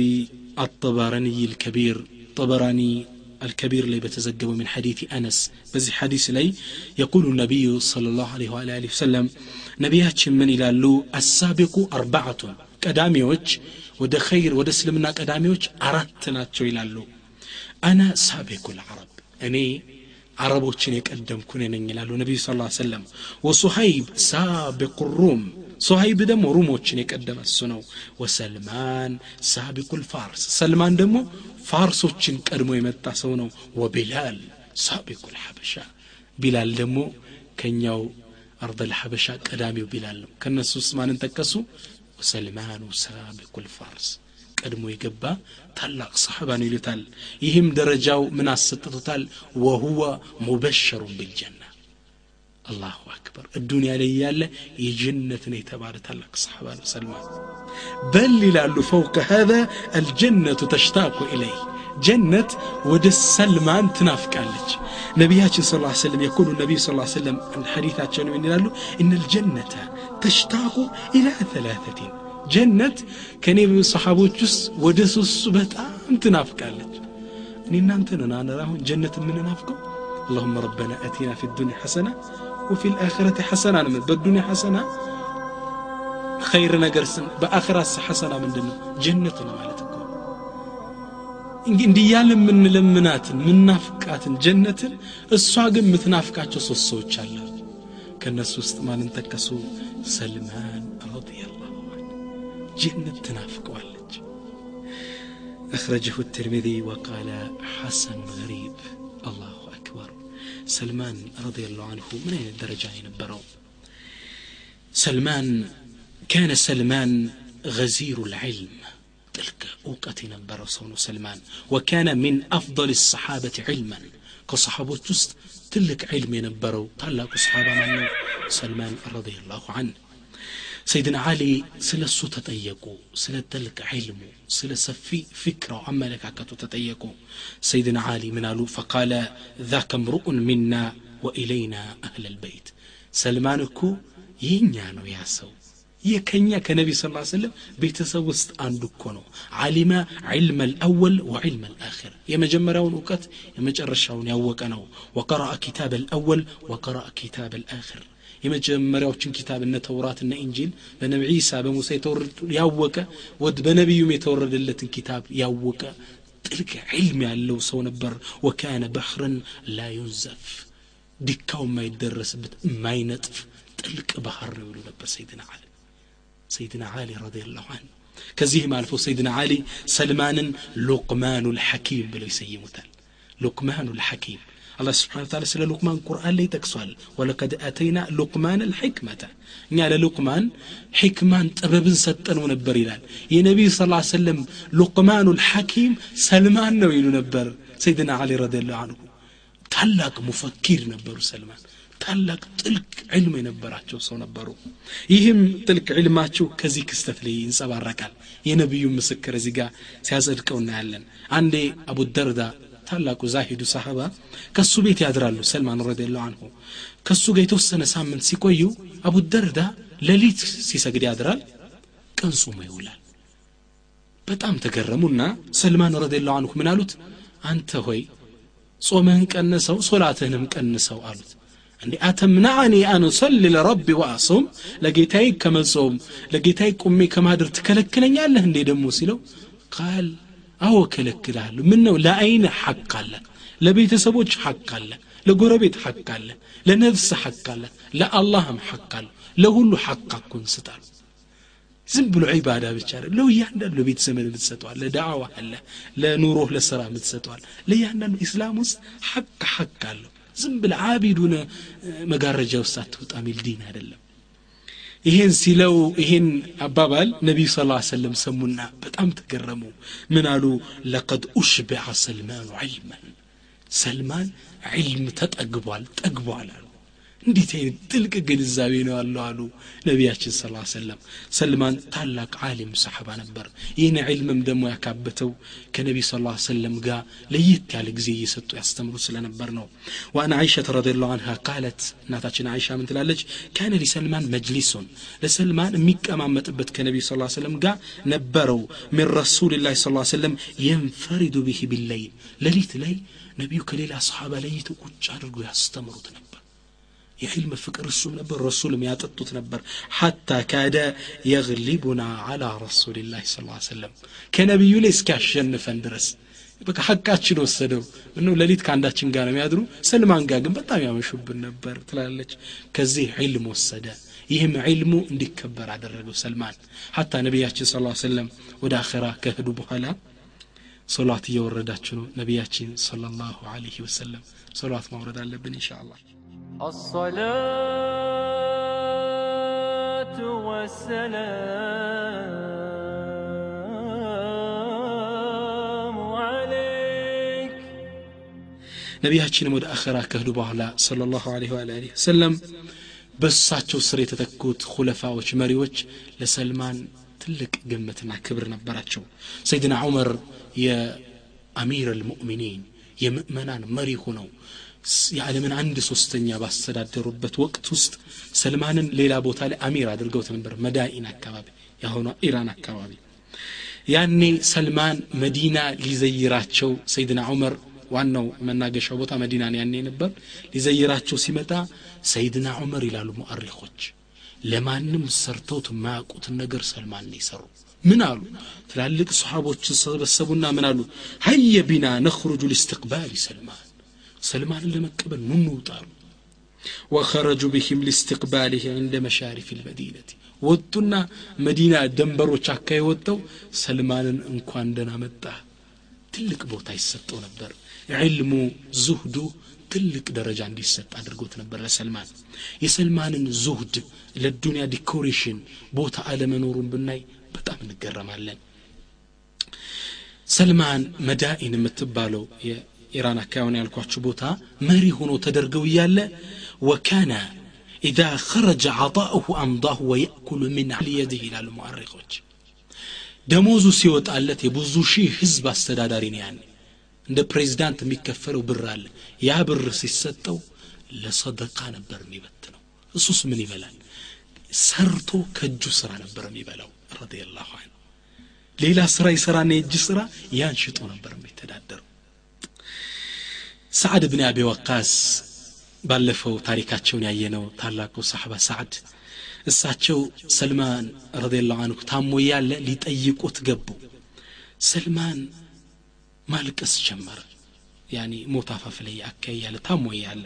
አጠባረንይ ልከቢር ጠበራኒ الكبير اللي بتزقبه من حديث أنس بزي حديث لي يقول النبي صلى الله عليه وآله وسلم ነቢያችን ምን ይላሉ? አሳቢቁ አርባዓቱን ቀዳሚዎች ወደ ኸይር ወደ እስልምና ቀዳሚዎች አራት ናቸው ይላሉ። አና ሳቢቁ ልዓረብ እኔ አረቦችን የቀደምኩን ነኝ ይላሉ ነቢዩ ስ ሰለም ወሱሀይብ ሳቢቁ ሩም ሶሀይብ ደግሞ ሩሞችን የቀደመ እሱ ነው። وسلمان سابق الفرس ሰልማን ደግሞ ፋርሶችን ቀድሞ የመጣ ሰው ነው። وبلال سابق الحبشة ቢላል ደግሞ ከኛው أرض الحبشة قدامي بلال ነው ከነሱ ውስጥ ማንን ጠቀሱ ወሰልማኑ ሳቢቁል ፋርስ ቀድሞ የገባ ታላቅ ሰሓባ ነው ይሉታል ይህም ደረጃው ምን አሰጥቶታል ወሁወ ሙበሸሩን ብልጀና አላሁ አክበር እዱንያ ላይ ያለ የጀነት ነው የተባለ ታላቅ ሰሓባ ነው ሰልማን በል ይላሉ ፈውቀ ሀذا አልጀነቱ ተሽታኩ ኢለይህ ጀነት ወደ ሰልማን ትናፍቃለች ነቢያችን ስ ሰለም የኩሉ ነቢዩ ስ ሰለም ሐዲታቸውን ምን ይላሉ እነ ልጀነተ ተሽታቁ ኢላ ተላተቲን ጀነት ከእኔ ሰሓቦች ውስጥ ወደ ሶስቱ በጣም ትናፍቃለች እኔ እናንተ ነን አነር አሁን ጀነት የምንናፍቀው اللهم ربنا أتنا في الدنيا حسنة وفي الآخرة حسنة نمت بالدنيا حسنة خير نقرسن بآخرة حسنة من دم جنة ማለት እኮ እንዲህ እያለ የምንለምናትን ምናፍቃትን ጀነትን እሷ ግን የምትናፍቃቸው ሶስት ሰዎች አለ ከእነሱ ውስጥ ማንን ጠቀሱ ሰልማን ረዲየላሁ ዐንሁ ጀነት ትናፍቀዋለች أخرجه الترمذي وقال حسن غريب الله أكبر سلمان رضي الله عنه من أين الدرجة ينبروا سلمان كان سلمان غزير العلم تلك እውቀት የነበረው ሰው ነው ሰልማን ወካነ ሚን አፍል ሰሓበት ዕልመን ከሰሓቦች ውስጥ ትልቅ ዕልም የነበረው ታላቁ ሰሓባ ማነው ሰልማን ረዲ ላሁ سيدنا علي سلا سو تتيكو سلا تلك علمو سلا سفي فكرة عملك كتو تتيكو سيدنا علي من منالو فقال ذاك امرؤ منا وإلينا أهل البيت. سلمانكو ينيانو ياسو سو የከኛ ከነቢ ስ ሰለም ቤተሰብ ውስጥ አንዱ እኮ ነው። አሊመ ዕልመ ልአወል ወዕልመ ልአኽር የመጀመሪያውን እውቀት የመጨረሻውን ያወቀ ነው። وقرأ الكتاب الأول وقرأ الكتاب الآخر የመጀመሪያዎችን ኪታብ እነ ተውራት እነ ኢንጂል በነቢ ዒሳ በሙሳ ያወቀ ወድ በነቢዩም የተወረደለትን ኪታብ ያወቀ ጥልቅ ዕልም ያለው ሰው ነበር። وكان بحرا لا ينزف። ዲካው የማይደረስበት የማይነጥፍ ጥልቅ ባህር ነው ይሉ ነበር ሰይድና አሊ سيدنا علي رضي الله عنه. ከዚህም አልፎ ሰይድና አሊ ሰልማን لقمان الحكيم ብለው ይሰይሙ لقمان الحكيم. الله سبحانه وتعالى سأل لقمان قرآن لي تكسوال. ولقد أتينا لقمان الحكمة. يعني لقمان حكمة أبا ستن ونبر إلان. يا نبي صلى الله عليه وسلم لقمان الحكيم سلمان نوين نبر. سيدنا علي رضي الله عنه. تلق مفكر نبر سلمان. ታላቅ ጥልቅ ዕልም የነበራቸው ሰው ነበሩ። ይህም ጥልቅ ዕልማቸው ከዚህ ክስተት ላይ ይንጸባረቃል። የነቢዩ ምስክር እዚህ ጋር ሲያጸድቀው እናያለን። አንዴ አቡ ደርዳ ታላቁ ዛሂዱ ሰሃባ ከሱ ቤት ያድራሉ። ሰልማን ረዲላሁ አንሁ ከሱ ጋር የተወሰነ ሳምንት ሲቆዩ አቡ ደርዳ ሌሊት ሲሰግድ ያድራል ቀን ጾሞ ይውላል። በጣም ተገረሙና ሰልማን ረዲላሁ አንሁ ምን አሉት? አንተ ሆይ ጾምህን ቀንሰው ሶላትህንም ቀንሰው አሉት እንዴ? አተምናዕኒ አን ሶሊ ለረቢ ወአሱም ለጌታዬ ከመጾም ለጌታዬ ቁሜ ከማድር ትከለክለኛለህ እንዴ ደግሞ ሲለው ቃል አዎ ከለክልሃለሁ ምን ነው ለአይን ሐቅ አለ ለቤተሰቦች ሐቅ አለ ለጎረቤት ሐቅ አለ ለነፍስ ሐቅ አለ ለአላህም ሐቅ አለ ለሁሉ ሐቅ አኩን ስጣሉ ዝም ብሎ ዒባዳ ብቻ ለው እያንዳንዱ ለቤተሰብ የምትሰጠዋል ለዳዕዋ አለ ለኑሮህ ለስራ የምትሰጠዋል ለእያንዳንዱ ኢስላም ውስጥ ሐቅ ሐቅ አለው ዝም ብለ አቢዱነ መጋረጃ ውስጥ አትወጣ ሚል ዲን አይደለም። ይሄን ሲለው ይሄን አባባል ነቢዩ ስ ሰለም ሰሙና በጣም ተገረሙ። ምን አሉ? ለቀድ ኡሽቢዐ ሰልማኑ ዒልመን። ሰልማን ዒልም ተጠግቧል ጠግቧል አሉ እንዴት ጥልቅ ግንዛቤ ነው ያለው አሉ ነቢያችን ስ ሰለም ሰልማን ታላቅ ዓሊም ሰሓባ ነበር። ይህን ዕልምም ደግሞ ያካበተው ከነቢ ስ ሰለም ጋር ለየት ያለ ጊዜ እየሰጡ ያስተምሩ ስለነበር ነው። وعن عائشة رضي الله عنها قالت እናታችን አይሻ ምን ትላለች? كان لسلمان مجلس. ለሰልማን የሚቀማመጥበት ከነቢ ስ ሰለም ጋር ነበረው። من رسول الله صلى الله عليه وسلم ينفرد به بالليل. ሌሊት ላይ ነቢዩ ከሌላ ሰሓባ ለይት ቁጭ አድርጎ ያስተምሩት ነበር የዕልም ፍቅር እሱም ነበር ረሱልም ያጠጡት ነበር። حتى كاد የግሊቡና አላ ረሱልላህ ስ ሰለም ከነቢዩ ላይ እስኪያሸንፈን ድረስ በቃ ሀቃችን ወሰደው። እነ ሌሊት ከአንዳችን ጋር ነው የሚያድሩ። ሰልማን ጋር ግን በጣም ያመሹብን ነበር ትላለች። ከዚህ ዒልም ወሰደ። ይህም ዒልሙ እንዲከበር አደረገው ሰልማን። ሀታ ነቢያችን ስ ሰለም ወደ አኸራ ከህዱ በኋላ ሶላት እየወረዳችሁ ነው ነቢያችን ሰለላሁ አለይህ ወሰለም። ሶላት ማውረድ አለብን ኢንሻ አላህ الصلاة والسلام عليك ነቢያችንም ወደ አኸራ ከህዱ በኋላ صلى الله عليه وآله وسلم በእሳቸው ስር የተተኩት ሁለፋዎች መሪዎች ለሰልማን ትልቅ ግምትና ክብር ነበራቸው ሰይድና ዑመር አሚር አልሙእሚኒን የምእመናን መሪ ሆነው የዓለምን አንድ ሶስተኛ ባስተዳደሩበት ወቅት ውስጥ ሰልማንን ሌላ ቦታ ላይ አሚር አድርገውት ነበር መዳኢን አካባቢ የአሁኗ ኢራን አካባቢ። ያኔ ሰልማን መዲና ሊዘይራቸው ሰይድና ዑመር ዋናው መናገሻው ቦታ መዲና ያኔ ነበር። ሊዘይራቸው ሲመጣ ሰይድና ዑመር ይላሉ ሙአሪኮች ለማንም ሰርተውት የማያውቁትን ነገር ሰልማን ነው የሰሩ። ምን አሉ? ትላልቅ ሰሓቦች ሰበሰቡና ምን አሉ? هيا بنا نخرج لاستقبال سلمان ሰልማንን ለመቀበል ኑ እንውጣሉ وخرج بهم لاستقباله عند مشارف المدينة። ወጡና መዲና ደንበሮች አካባቢ ወጥተው ሰልማንን እንኳን ደህና መጣ። ትልቅ ቦታ ይሰጠው ነበር። ዕልሙ ዙህዱ ትልቅ ደረጃ እንዲሰጥ አድርጎት ነበር ለሰልማን። የሰልማንን ዙህድ ለዱንያ decoration ቦታ አለመኖሩን ብናይ በጣም እንገረማለን። ሰልማን መዳኢን የምትባለው የኢራን አካባቢ ያልኳችሁ ቦታ መሪ ሆኖ ተደርገው እያለ ወካነ ኢዛ ኸረጀ ዓጣኡሁ አምዳሁ ወየእኩሉ ምን ልየድህ ይላሉ ሙዓሪኮች ደሞዙ ሲወጣለት የብዙ ሺህ ህዝብ አስተዳዳሪ ነው ያኔ። እንደ ፕሬዚዳንት የሚከፈለው ብር አለ። ያ ብር ሲሰጠው ለሰደቃ ነበር የሚበትነው። እሱስ ምን ይበላል? ሰርቶ ከእጁ ስራ ነበር የሚበላው። ረዲየላሁ አንሁ። ሌላ ስራ ይሰራና የእጅ ስራ ያን ሽጦ ነበር የሚተዳደረው ሰዓድ ብን አቢ ወቃስ ባለፈው ታሪካቸውን ያየነው ታላቁ ሳሕባ ሰዓድ እሳቸው ሰልማን ረዲየላሁ አንሁ ታሞ ያለ ሊጠይቁት ገቡ። ሰልማን ማልቀስ ጀመረ። ያኒ ሞት አፋፍ ላይ አካይ ያለ ታሞ ያለ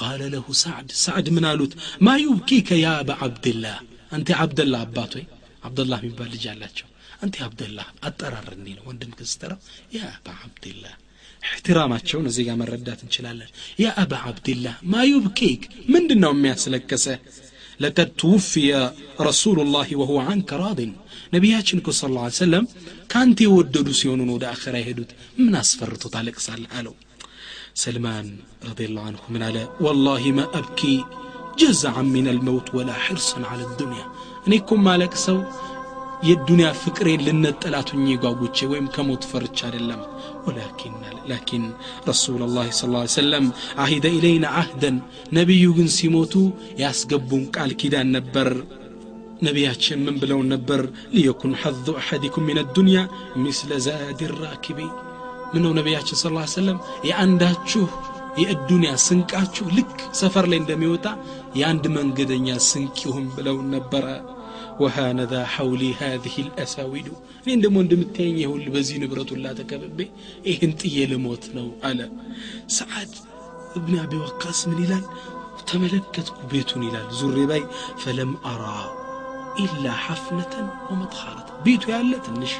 ቃለ ለሁ ሳዕድ ሳዕድ ምን አሉት? ማ ዩብኪከ ያ አባ ዓብድላህ? አንተ ዓብደላህ አባት ወይ ዓብደላህ የሚባል ልጅ አላቸው። አንተ ዓብደላህ አጠራር እንዲህ ነው ወንድም ክስተረው ያ አባ ዓብድላህ احتراماتشون እዚህ ጋር መረዳት እንችላለን ያ አባ ዓብድላህ ማ ዩብኪክ ምንድን ነው የሚያስለከሰ ለቀድ ትውፍየ ረሱሉ ላህ ወሁወ አንከ ራድን ነቢያችን እኮ ስለ ላ ሰለም ከአንተ የወደዱ ሲሆኑን ወደ አኸራ የሄዱት ምን አስፈርቶ ታለቅሳለህ አለው ሰልማን ረዲየላሁ አንሁ ምን አለ ወላሂ ማ አብኪ ጀዛዓን ሚን አልመውት ወላ ሕርሰን አለ ዱንያ እኔ እኮ ማለቅ ሰው የዱንያ ፍቅሬን ልነጠላት ጓጉቼ ወይም ከሞት ፈርች አይደለም። ወላኪን ላኪን ረሱሉላህ ሰለላሁ ዐለይሂ አሂደ ኢለይና አህደን ነቢዩ ግን ሲሞቱ ያስገቡን ቃል ኪዳን ነበር። ነቢያችን ምን ብለው ነበር? ليكن حظ أحدكم من الدنيا مثل زاد الراكب። ምነው ነቢያችን ስለ ሰለም የአንዳችሁ የእዱንያ ስንቃችሁ ልክ ሰፈር ላይ እንደሚወጣ የአንድ መንገደኛ ስንቅ ይሁን ብለው ነበረ። وهأنذا حولي هذه الأساود እኔን ደግሞ እንደምታየኝ የሁል በዚህ ንብረቱላ ተከብቤ ይህን ጥዬ ልሞት ነው አለ። ሰዓድ እብን አቢ ወቃስ ምን ይላል? ተመለከትኩ ቤቱን ይላል። ዙሬ ባይ ፈለም አራ ኢላ ሐፍነተን ወመጥኻረተ ቤቱ ያለ ትንሽ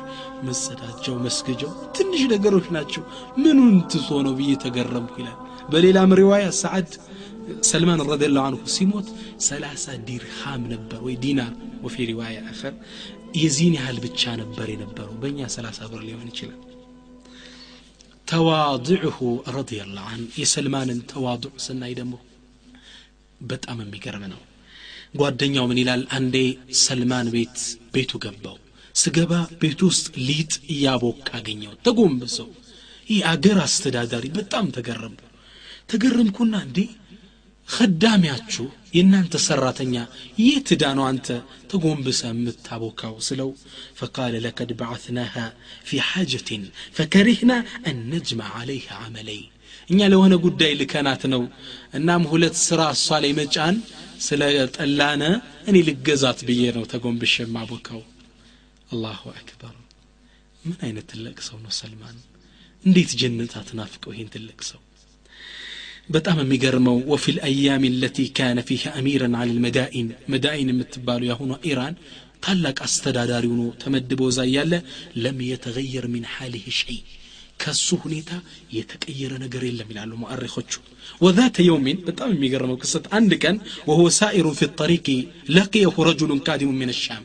መጸዳጃው መስገጃው ትንሽ ነገሮች ናቸው። ምኑን ትቶ ነው ብዬ ተገረምኩ ይላል። በሌላም ሪዋያ ሰዓድ ሰልማን ረዲየላሁ አንሁ ሲሞት ሰላሳ ዲርሃም ነበር ወይ ዲናር ወፊ ሪዋያ አኸር። የዚህን ያህል ብቻ ነበር የነበረው። በእኛ ሰላሳ ብር ሊሆን ይችላል። ተዋضዕሁ ረዲየላሁ አን የሰልማንን ተዋضዕ ስናይ ደግሞ በጣም የሚገርም ነው። ጓደኛው ምን ይላል? አንዴ ሰልማን ቤት ቤቱ ገባው። ስገባ ቤት ውስጥ ሊጥ እያቦካ አገኘው። ተጎንብሰው። ይህ አገር አስተዳዳሪ በጣም ተገረምኩ። ተገረምኩና እንዴ ከዳሚያችሁ የእናንተ ሰራተኛ የት ዳ ነው አንተ ተጎንብሰ የምታቦካው? ስለው ፈቃለ ለቀድ በዓትናሃ ፊ ሓጀትን ፈከሪህና አን ነጅመዕ ዓለይሃ አመለይ። እኛ ለሆነ ጉዳይ ልከናት ነው። እናም ሁለት ስራ እሷ ላይ መጫን ስለ ጠላነ እኔ ልገዛት ብዬ ነው ተጎንብሼ የማቦካው። አላሁ አክበር። ምን አይነት ትልቅ ሰው ነው ሰልማን? እንዴት ጀነት አትናፍቀው ይህን ትልቅ ሰው በጣም የሚገርመው ወፊ ልአያም ለቲ ካነ ፊሃ አሚረን አለ ልመዳኢን። መዳኢን የምትባሉ የአሁኗ ኢራን ታላቅ አስተዳዳሪ ሆኖ ተመድበው እዛ እያለ لم يتغير من حاله شيء። ከሱ ሁኔታ የተቀየረ ነገር የለም ይላሉ ሙአሪኮቹ وذات يوم በጣም የሚገርመው ክስተት አንድ ቀን وهو سائر في الطريق لقيه رجل قادم من الشام።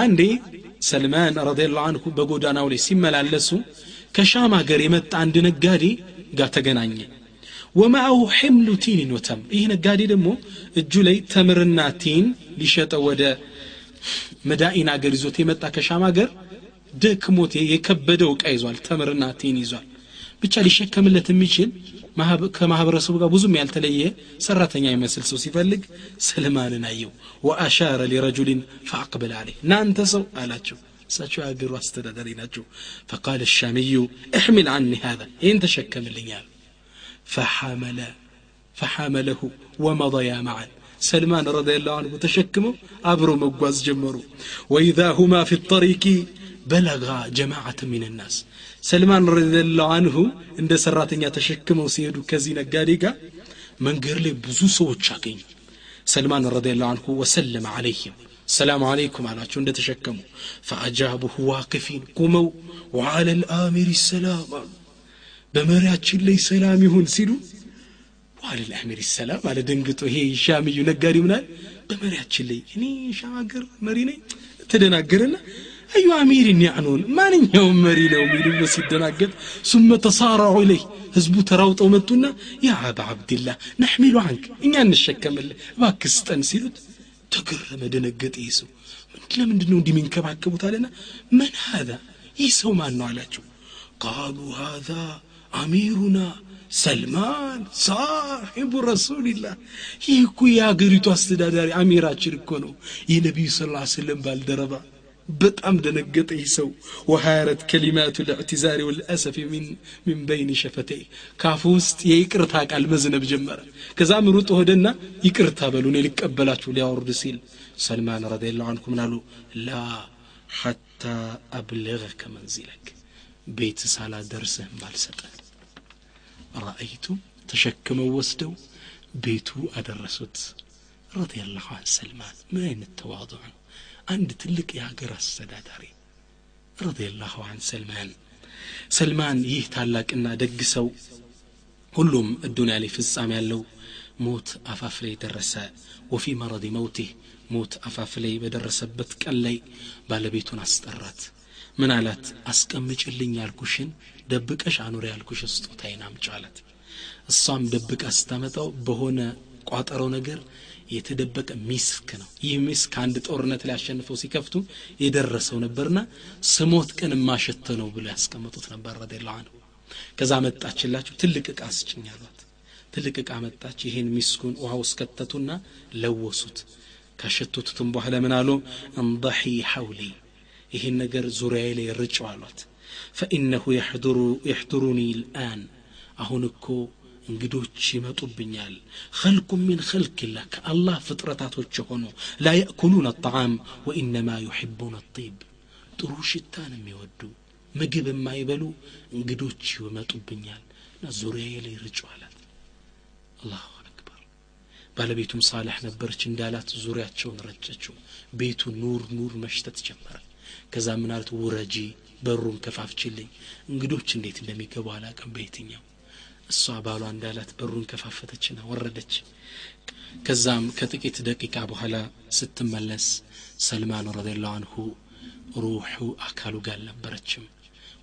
አንዴ ሰልማን رضي الله عنه በጎዳናው ላይ ሲመላለሱ ከሻም ሀገር የመጣ አንድ ነጋዴ ጋር ተገናኘ ومعه حمل تين وتمر። ይህ ነጋዴ ደግሞ እጁ ላይ ተምርና ቲን ሊሸጠው ወደ መዳኢን አገር ይዞት የመጣ ከሻም አገር ደክሞት የከበደው እቃ ይዟል። ተምርና ቲን ይዟል። ብቻ ሊሸከምለት የሚችል ከማህበረሰቡ ጋር ብዙም ያልተለየ ሰራተኛ ይመስል ሰው ሲፈልግ ሰልማንን አየው። وأشار للرجل فأقبل አለ እናንተ ሰው አላቸው እሳቸው የሀገሩ አስተዳዳሪ ናቸው። فقال الشامي احمل عني هذا ይህን ተሸከምልኛል فحمل فحمله ومضيا معا سلمان رضي الله عنه تشكموا أبرو مقواز جمروا وإذا هما في الطريق بلغا جماعة من الناس سلمان رضي الله عنه عند سراتنيا تشكموا سيدو كزينة قاريقا من قال لي بزوسو وشاكين سلمان رضي الله عنه وسلم عليهم السلام عليكم على عند تشكموا فأجابه واقفين قموا وعلى الآمر السلام በመሪያችን ላይ ሰላም ይሁን ሲሉ ዋለ ልአሚር ሰላም አለ ደንግጦ ይሄ ሻምዩ ነጋዴ ምናል በመሪያችን ላይ እኔ ሻም ሀገር መሪ ነኝ? ተደናገረና አዩ አሚርን ያዕኑን ማንኛውም መሪ ነው? የሚል ብሎ ሲደናገጥ ሱመ ተሳራዑ ኢለይህ ህዝቡ ተራውጠው መጡና ያ አባ አብድላህ ነሕሚሉ አንክ እኛ እንሸከምልህ እባክህ ስጠን ሲሉት ተገረመ ደነገጠ ይህ ሰው ለምንድን ነው እንዲህ የሚንከባከቡት? አለና መን ሀዛ? ይህ ሰው ማን ነው? አላቸው። ቃሉ ሀዛ አሚሩና ሰልማን ሳሒቡ ረሱልላህ ይህ እኮ የአገሪቱ አስተዳዳሪ አሚራችን እኮ ነው የነቢዩ ስ ላ ስለም ባልደረባ በጣም ደነገጠ ይህ ሰው ወሃረት ከሊማቱ ልዕትዛሪ ወልአሰፊ ሚን በይን ሸፈተይ ካፉ ውስጥ የይቅርታ ቃል መዝነብ ጀመረ ከዛም ሩጥ ሆደና ይቅርታ በሉ እኔ ልቀበላችሁ ሊያወርድ ሲል ሰልማን ረዲየላሁ አንሁ ምን አሉ ላ ሐታ አብልገከ መንዚለክ ቤት ሳላደርስህም ባልሰጠህ ረአይቱ ተሸክመው ወስደው ቤቱ አደረሱት ረዲየላሁ አን ሰልማን ምን አይነት ተዋضዕ ነው አንድ ትልቅ የሀገር አስተዳዳሪ ረዲየላሁ አን ሰልማን ሰልማን ይህ ታላቅና ደግ ሰው ሁሉም እዱንያ ላይ ፍጻሜ ያለው ሞት አፋፍ ላይ ደረሰ። ወፊ መረድ መውቲህ ሞት አፋፍ ላይ በደረሰበት ቀን ላይ ባለቤቱን አስጠራት ምን አላት? አስቀምጭልኝ ያልኩሽን ደብቀሽ አኑሪ ያልኩሽ ስጦታዬን አምጪ አላት። እሷም ደብቃ ስታመጣው በሆነ ቋጠረው ነገር የተደበቀ ሚስክ ነው። ይህ ሚስክ አንድ ጦርነት ላይ አሸንፈው ሲከፍቱ የደረሰው ነበርና ስሞት ቀን የማሸተ ነው ብሎ ያስቀምጡት ነበር ረዲየላሁ ዐንሁ ከዛ መጣችላችሁ ትልቅ እቃ ስጭኝ አሏት። ትልቅ እቃ መጣች። ይሄን ሚስኩን ውሃ ውስጥ ለወሱት። ካሸተቱትም በኋላ ምን አሉ? እንضሒ ሐውሊ ይሄን ነገር ዙሪያዬ ላይ ርጭው አሏት ፈኢነሁ የሕዱሩኒ ልአን አሁን እኮ እንግዶች ይመጡብኛል። ኸልቁ ሚን ኸልቅላህ ከአላህ ፍጥረታቶች የሆኑ ላ የእኩሉን አጣዓም ወኢነማ ዩሕቡን አጢብ ጥሩ ሽታን የሚወዱ ምግብ የማይበሉ እንግዶች ይመጡብኛል። እና ዙሪያዬ ላይ ርጩ አላት አላሁ አክበር። ባለቤቱም ሳልሕ ነበረች እንዳላት ዙሪያቸውን ረጨችው። ቤቱ ኑር ኑር መሽተት ጀመረ ከዛ ምን ውረጂ በሩን ከፋፍችልኝ። እንግዶች እንዴት እንደሚገቡ አላቅም በየትኛው። እሷ ባሏ እንዳላት በሩን ከፋፈተችና ወረደች። ከዛም ከጥቂት ደቂቃ በኋላ ስትመለስ ሰልማን ረዲየላሁ አንሁ ሩሑ አካሉ ጋር አልነበረችም።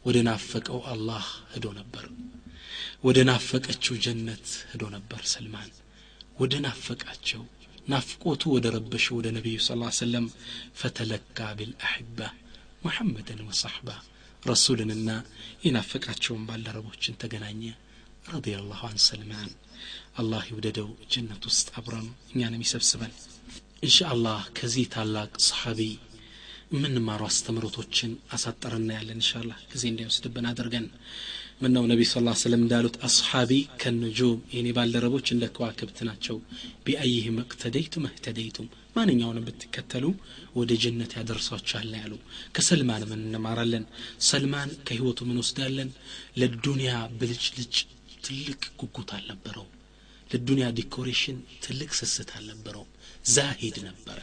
ወደ ናፈቀው አላህ ሄዶ ነበር። ወደ ናፈቀችው ጀነት ሄዶ ነበር ሰልማን። ወደ ናፈቃቸው ናፍቆቱ ወደ ረበሸው ወደ ነቢዩ ስ ሰለም ፈተለካ ቢልአሕባ ሙሐመድን ወሳሕባ ረሱልንና የናፈቃቸውን ባልደረቦችን ተገናኘ። ረዲየላሁ አን ሰልማን አላህ ይውደደው ጀነት ውስጥ አብረን እኛንም ይሰብስበን። እንሻ አላህ ከዚህ ታላቅ ሰሓቢ የምንማሩ አስተምሮቶችን አሳጠርና ያለን እንሻላ ጊዜ እንዳይወስድብን አድርገን። ምን ነው ነቢ ስ ስለም እንዳሉት አስሓቢ ከነጁም የኔ ባልደረቦች እንደ ከዋክብት ናቸው። ቢአይህም እቅተደይቱም እህተደይቱም ማንኛውንም ብትከተሉ ወደ ጀነት ያደርሷችኋል ያሉ። ከሰልማን ምን እንማራለን? ሰልማን ከህይወቱ ምን ወስዳለን? ለዱንያ ብልጭልጭ ትልቅ ጉጉት አልነበረውም። ለዱንያ decoration ትልቅ ስስት አልነበረውም። ዛሂድ ነበረ።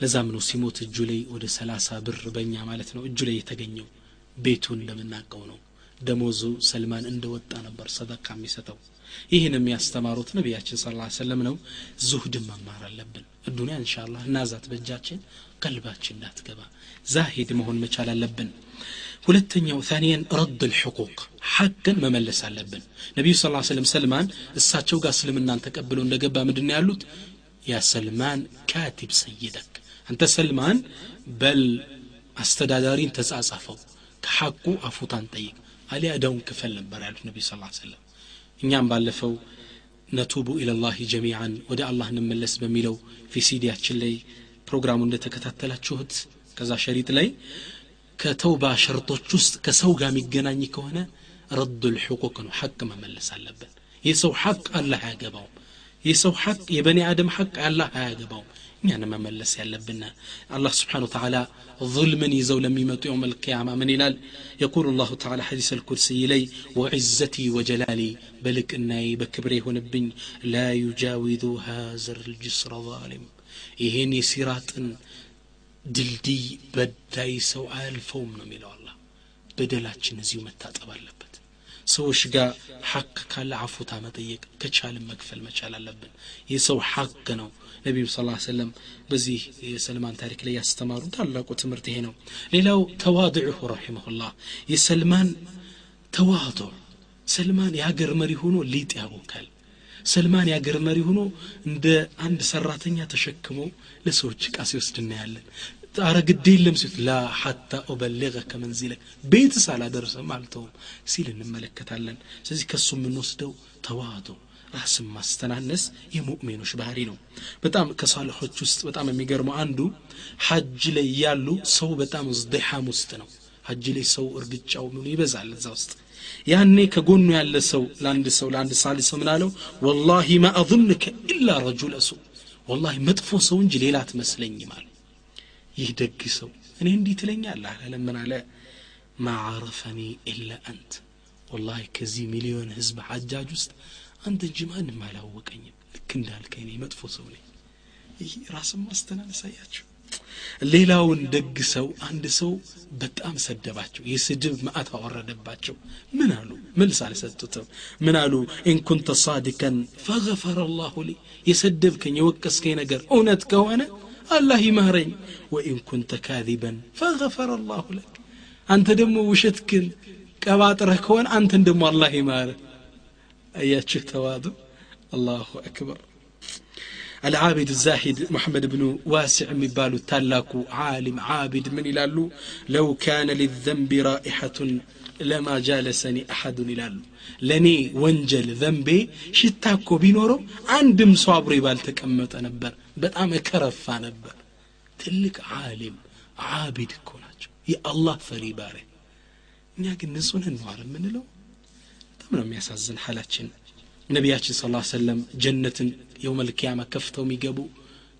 ለዛም ነው ሲሞት እጁ ላይ ወደ ሰላሳ ብር በእኛ ማለት ነው እጁ ላይ የተገኘው? ቤቱ እንደምናውቀው ነው። ደሞዙ ሰልማን እንደወጣ ነበር ሰደቃ የሚሰጠው ይህን የሚያስተማሩት ነቢያችን ስ ሰለም ነው። ዙህድን መማር አለብን። እዱንያ እንሻላ እናዛት በእጃችን ቀልባችን እንዳትገባ። ዛሂድ መሆን መቻል አለብን። ሁለተኛው ታኒየን ረድ ልሕቁቅ ሐቅን መመለስ አለብን። ነቢዩ ስ ስለም ሰልማን እሳቸው ጋር እስልምናን ተቀብለው እንደገባ ምንድን ያሉት? ያ ሰልማን ካቲብ ሰይደክ አንተ ሰልማን በል አስተዳዳሪን ተጻጻፈው ከሐቁ አፉታን ጠይቅ አሊያ እዳውን ክፈል ነበር ያሉት ነቢ ስ ሰለም እኛም ባለፈው ነቱቡ ኢለላህ ጀሚዓን ወደ አላህ እንመለስ በሚለው ፊሲዲያችን ላይ ፕሮግራሙ እንደተከታተላችሁት ከዛ ሸሪጥ ላይ ከተውባ ሸርጦች ውስጥ ከሰው ጋር የሚገናኝ ከሆነ ረዱ ልሕቁቅ ነው። ሐቅ መመለስ አለብን። የሰው ሐቅ አላህ አያገባውም። የሰው ሐቅ የበኒ አደም ሐቅ አላህ አያገባውም እኛን መመለስ ያለብን አላህ ስብሓን ተዓላ ظልምን ይዘው ለሚመጡ የውም ልቅያማ ምን ይላል የቁል ላሁ ተዓላ ሐዲስ አልኩርስይ ላይ ወዕዘቲ ወጀላሊ በልቅናዬ በክብሬ የሆንብኝ ላ ዩጃዊዙ ሃዘር ልጅስረ ዛሊም ይሄን የሲራጥን ድልድይ በዳይ ሰው አያልፈውም ነው የሚለው አላህ በደላችን እዚሁ መታጠብ አለበት። ሰዎች ጋር ሐቅ ካለ አፉታ መጠየቅ ከቻልን መክፈል መቻል አለብን። የሰው ሐቅ ነው ነቢዩ ስ ሰለም በዚህ የሰልማን ታሪክ ላይ ያስተማሩ ታላቁ ትምህርት ይሄ ነው። ሌላው ተዋድዑሁ ረሒመሁላህ የሰልማን ተዋضዕ ሰልማን የሀገር መሪ ሆኖ ሊጥ ያቦካል። ሰልማን የሀገር መሪ ሆኖ እንደ አንድ ሰራተኛ ተሸክሞ ለሰዎች እቃ ሲወስድ እናያለን። አረ ግድ የለም ሲት ላ ሐታ ኡበሊገከ መንዚለክ ቤት ሳላደርሰም አልተውም ሲል እንመለከታለን። ስለዚህ ከሱ የምንወስደው ተዋዶ ራስን ማስተናነስ የሙእሚኖች ባህሪ ነው። በጣም ከሳልሖች ውስጥ በጣም የሚገርመው አንዱ ሐጅ ላይ ያሉ ሰው በጣም ዝድሓም ውስጥ ነው። ሐጅ ላይ ሰው እርግጫው ምኑ ይበዛል እዛ ውስጥ? ያኔ ከጎኑ ያለ ሰው ለአንድ ሰው ለአንድ ሳሊ ሰው ምን አለው? ወላሂ ማ አظንከ ኢላ ረጁለ ሱ ወላሂ መጥፎ ሰው እንጂ ሌላ አትመስለኝም አለ ይህ ደግ ሰው እኔ እንዲህ ትለኛለህ አለ። ምን አለ? ማ ዓረፈኒ ኢላ አንት ወላሂ ከዚህ ሚሊዮን ህዝብ ሐጃጅ ውስጥ አንተ እንጂ ማንም አላወቀኝም። ልክ እንዳልከኝ እኔ መጥፎ ሰው ነኝ። ይህ ራስን ማስተናነስ አያቸው ሌላውን ደግ ሰው አንድ ሰው በጣም ሰደባቸው የስድብ ማዕት አወረደባቸው። ምን አሉ? መልስ አልሰጡትም። ምን አሉ? ኢንኩንተ ሳዲከን ፈገፈረ ላሁ ሊ የሰደብከኝ የወቀስከኝ ነገር እውነት ከሆነ አላህ ይማረኝ ወኢን ኩንተ ካዚበን ፈገፈረ ላሁ ለክ አንተ ደግሞ ውሸትክን ቀባጥረህ ከሆነ አንተን ደግሞ አላህ ይማረ አያችሁ ተዋዱ። አላሁ አክበር። አልዓቢድ ዛሂድ ሙሐመድ ብኑ ዋሲዕ የሚባሉት ታላቁ ዓሊም ዓቢድ ምን ይላሉ? ለው ካነ ሊዘንቢ ራኢሐቱን ለማ ጃለሰኒ አሐዱን ይላሉ። ለእኔ ወንጀል ዘንቤ ሽታ እኮ ቢኖረው አንድም ሰው አብሮ ባልተቀመጠ ነበር። በጣም እከረፋ ነበር። ትልቅ ዓሊም ዓቢድ እኮ ናቸው። የአላህ ፈሪ ባሪያ። እኛ ግን ንጹህ ነን ነው የሚያሳዝን ሐላችን ነቢያችን ስ ሰለም ጀነትን የውመልቅያማ ከፍተው የሚገቡ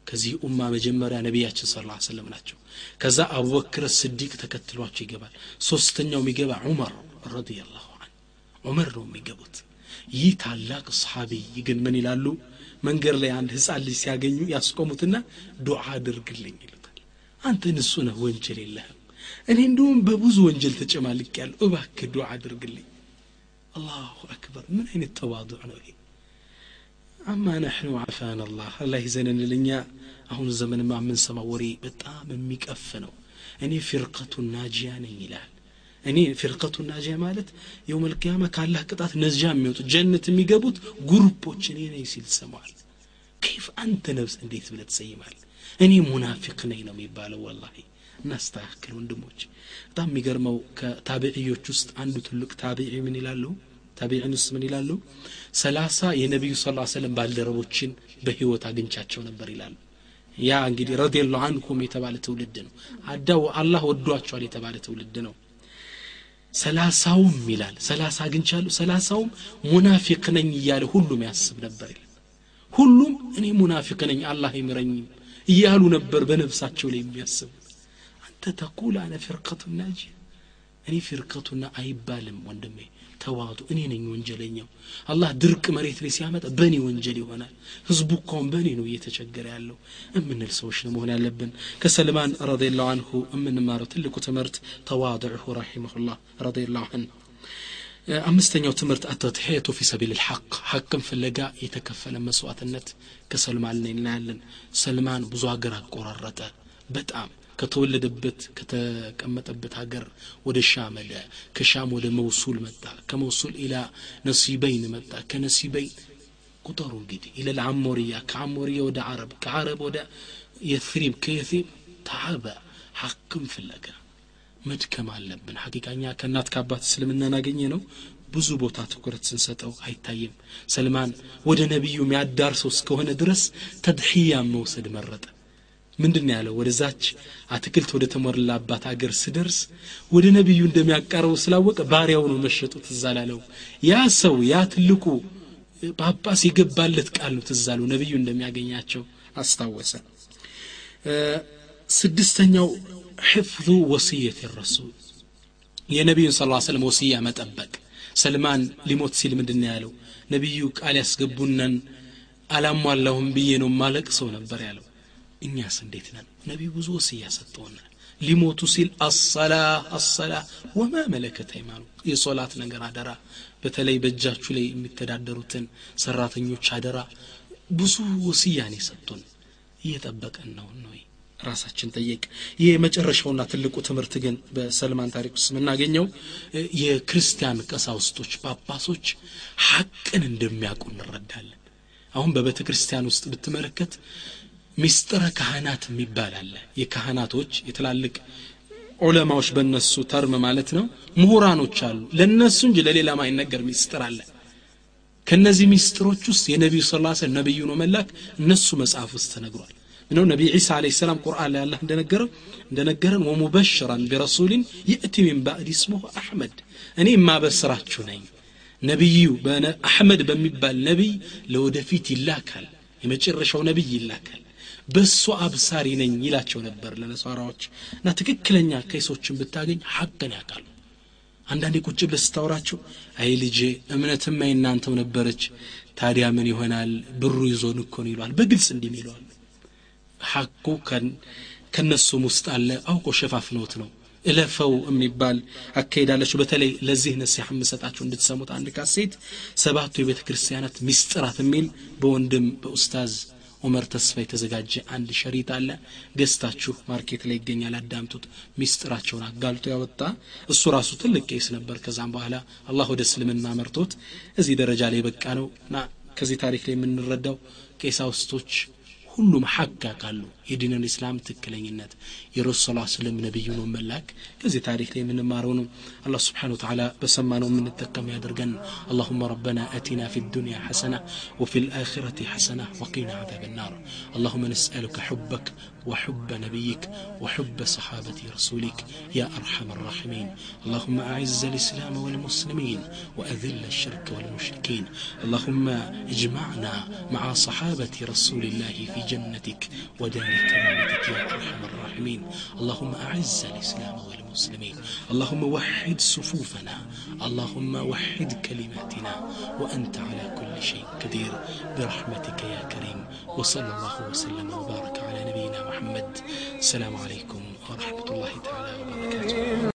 ከዚህ ኡማ መጀመሪያ ነቢያችን ስ ሰለም ናቸው። ከዛ አቡበክር ስዲቅ ተከትሏቸው ይገባል። ሶስተኛው የሚገባ ዑመር ረዲየላሁ አን ዑመር ነው የሚገቡት። ይህ ታላቅ ሰሓቢይ ግን ምን ይላሉ? መንገድ ላይ አንድ ህፃን ልጅ ሲያገኙ ያስቆሙትና ዱዓ አድርግልኝ ይሉታል። አንተ ንጹ ነህ ወንጀል የለህም። እኔ እንዲሁም በብዙ ወንጀል ተጨማልቅ ያለው እባክህ ዱዓ አድርግልኝ አላሁ አክበር ምን አይነት ተዋضዕ ነው ይሄ አማ ነሕኑ አፋን አላህ አላህ ይዘንን ልኛ አሁን ዘመንማ የምንሰማው ወሬ በጣም የሚቀፍ ነው እኔ ፊርቀቱ ናጂያ ነኝ ይላል እኔ ፊርቀቱ ናጂያ ማለት የውም ልቅያማ ካላህ ቅጣት ነጃ የሚወጡ ጀነት የሚገቡት ጉሩፖች እኔ ነኝ ሲል ትሰማዋል ከይፍ አንተ ነብስ እንዴት ብለ ትሰይማል እኔ ሙናፊቅ ነኝ ነው የሚባለው ወላሂ እናስተካክል ወንድሞች በጣም የሚገርመው ከታቢዕዮች ውስጥ አንዱ ትልቅ ታቢዒ ምን ይላሉ? ታቢዒን ውስጥ ምን ይላሉ? ሰላሳ የነቢዩ ስ ሰለም ባልደረቦችን በህይወት አግኝቻቸው ነበር ይላሉ። ያ እንግዲህ ረዲየላሁ አንኩም የተባለ ትውልድ ነው። አዳው አላህ ወዷቸዋል የተባለ ትውልድ ነው። ሰላሳውም ይላል ሰላሳ አግኝቻለሁ ሰላሳውም ሙናፊቅ ነኝ እያለ ሁሉም ያስብ ነበር ይላል። ሁሉም እኔ ሙናፊቅ ነኝ አላህ ይምረኝም እያሉ ነበር በነፍሳቸው ላይ የሚያስቡ አንተ ተቁል አነ ፊርቀቱ ናጂ እኔ ፊርቀቱና አይባልም ወንድሜ ተዋጡ እኔ ነኝ ወንጀለኛው አላህ ድርቅ መሬት ላይ ሲያመጣ በእኔ ወንጀል ይሆናል ህዝቡ እኳውን በእኔ ነው እየተቸገረ ያለው እምንል ሰዎች ነው መሆን ያለብን ከሰልማን ረዲላሁ አንሁ የምንማረው ትልቁ ትምህርት ተዋضዕሁ ረሒመሁላህ ረዲላሁ አንሁ አምስተኛው ትምህርት አተትሕየቱ ፊ ሰቢል ልሐቅ ሐቅን ፍለጋ የተከፈለ መስዋዕትነት ከሰልማን ላይ እናያለን ሰልማን ብዙ ሀገር አቆራረጠ በጣም ከተወለደበት ከተቀመጠበት ሀገር ወደ ሻም ሄደ። ከሻም ወደ መውሱል መጣ። ከመውሱል ኢላ ነሲበይን መጣ። ከነሲበይን ቁጠሩ እንግዲህ ኢለ ልዓሞሪያ ከዓሞሪያ ወደ ዓረብ ከዓረብ ወደ የትሪብ ከየትሪብ ተዓበ ሐቅም ፍለጋ መድከም አለብን። ሐቂቃኛ ከእናት ከአባት እስልምናን አገኘ ነው ብዙ ቦታ ትኩረት ስንሰጠው አይታይም። ሰልማን ወደ ነቢዩ የሚያዳርሰው እስከሆነ ድረስ ተድሕያ መውሰድ መረጠ ምንድን ያለው? ወደዛች አትክልት ወደ ተሞላባት አገር ስደርስ ወደ ነቢዩ እንደሚያቃርበው ስላወቀ ባሪያው ነው መሸጡ ትዝ ያ ሰው ያ ትልቁ ጳጳስ የገባለት ቃል ነው ትዝ አለው። ነቢዩ እንደሚያገኛቸው አስታወሰ። ስድስተኛው ሕፍظ ወስየት ረሱል። የነቢዩን ስ ሰለም ወስያ መጠበቅ። ሰልማን ሊሞት ሲል ምንድን ያለው? ነቢዩ ቃል ያስገቡነን አላሟላሁም ብዬ ነው ማለቅ ሰው ነበር ያለው እኛስ እንዴት ነን? ነቢዩ ብዙ ወስያ ሰጥተውናል ሊሞቱ ሲል አሰላ አሰላ ወማ መለከት አይማኑ የሶላት ነገር አደራ። በተለይ በእጃችሁ ላይ የሚተዳደሩትን ሰራተኞች አደራ። ብዙ ወስያን የሰጡን። እየጠበቀን ነው ነው ራሳችን ጠየቅ። ይህ የመጨረሻውና ትልቁ ትምህርት ግን በሰልማን ታሪክ ውስጥ የምናገኘው የክርስቲያን ቀሳውስቶች ጳጳሶች ሐቅን እንደሚያውቁ እንረዳለን። አሁን በቤተ ክርስቲያን ውስጥ ብትመለከት ሚስጥረ ካህናት የሚባል አለ። የካህናቶች የትላልቅ ዑለማዎች በእነሱ term ማለት ነው። ምሁራኖች አሉ። ለእነሱ እንጂ ለሌላ ማይነገር ሚስጥር አለ። ከነዚህ ሚስጥሮች ውስጥ የነቢዩ ስ ነቢዩ ነው መላክ እነሱ መጽሐፍ ውስጥ ተነግሯል። ነው ነቢ ዒሳ አለህ ሰላም ቁርአን ላይ አላህ እንደነገረው እንደነገረን ومبشرا برسول يأتي من بعدي اسمه أحمد እኔ የማበስራችሁ ነኝ። ነቢዩ አሕመድ በሚባል ነቢይ ለወደፊት ይላካል የመጨረሻው ነቢይ ይላካል በእሱ አብሳሪ ነኝ ይላቸው ነበር ለነሳራዎች እና ትክክለኛ ኬሶችን ብታገኝ ሐቅን ያውቃሉ። አንዳንዴ ቁጭ ብለ ስታወራቸው አይ ልጄ እምነትማ የናንተው ነበረች። ታዲያ ምን ይሆናል? ብሩ ይዞን እኮ ነው ይለዋል በግልጽ እንዲህ ይለዋል ሐቁ ከነሱም ውስጥ አለ። አውቆ ሸፋፍነውት ነው። እለፈው የሚባል አካሄዳለችው በተለይ ለዚህ ነሲሐ የምሰጣችሁ እንድትሰሙት አንድ ካሴት ሰባቱ የቤተ ክርስቲያናት ሚስጥራት የሚል በወንድም በኡስታዝ ዑመር ተስፋ የተዘጋጀ አንድ شريط አለ። ገዝታችሁ market ላይ ይገኛል አዳምጡት። ሚስጥራቸውን አጋልጦ ያወጣ። እሱ ራሱ ትልቅ ቄስ ነበር። ከዛም በኋላ አላህ ወደ እስልምና መርቶት እዚህ ደረጃ ላይ በቃ ነው። እና ከዚህ ታሪክ ላይ የምንረዳው ቄሳውስቶች ሁሉም ሐቅ ያውቃሉ የዲን ልእስላም ትክክለኝነት የረሱል ስለም ነቢዩ ነው መላክ ከዚህ ታሪክ ላይ የምንማረው ነው አላህ ስብሓን ወተላ በሰማነው የምንጠቀም ያደርገን اللهم ربنا أتنا في الدنيا حسنة وفي الآخرة حسنة وقنا عذاب النار اللهم نسألك حبك وحب نبيك وحب صحابة رسولك يا أرحم الراحمين اللهم أعز الإسلام والمسلمين وأذل الشرك والمشركين اللهم اجمعنا مع صحابة رسول الله في جنتك ودار كرامتك يا أرحم الراحمين اللهم أعز الإسلام والمسلمين. اللهم وحد صفوفنا. اللهم وحد كلماتنا. وأنت على كل شيء قدير. برحمتك يا كريم. وصلى الله وسلم وبارك على نبينا محمد. السلام عليكم ورحمة الله تعالى وبركاته.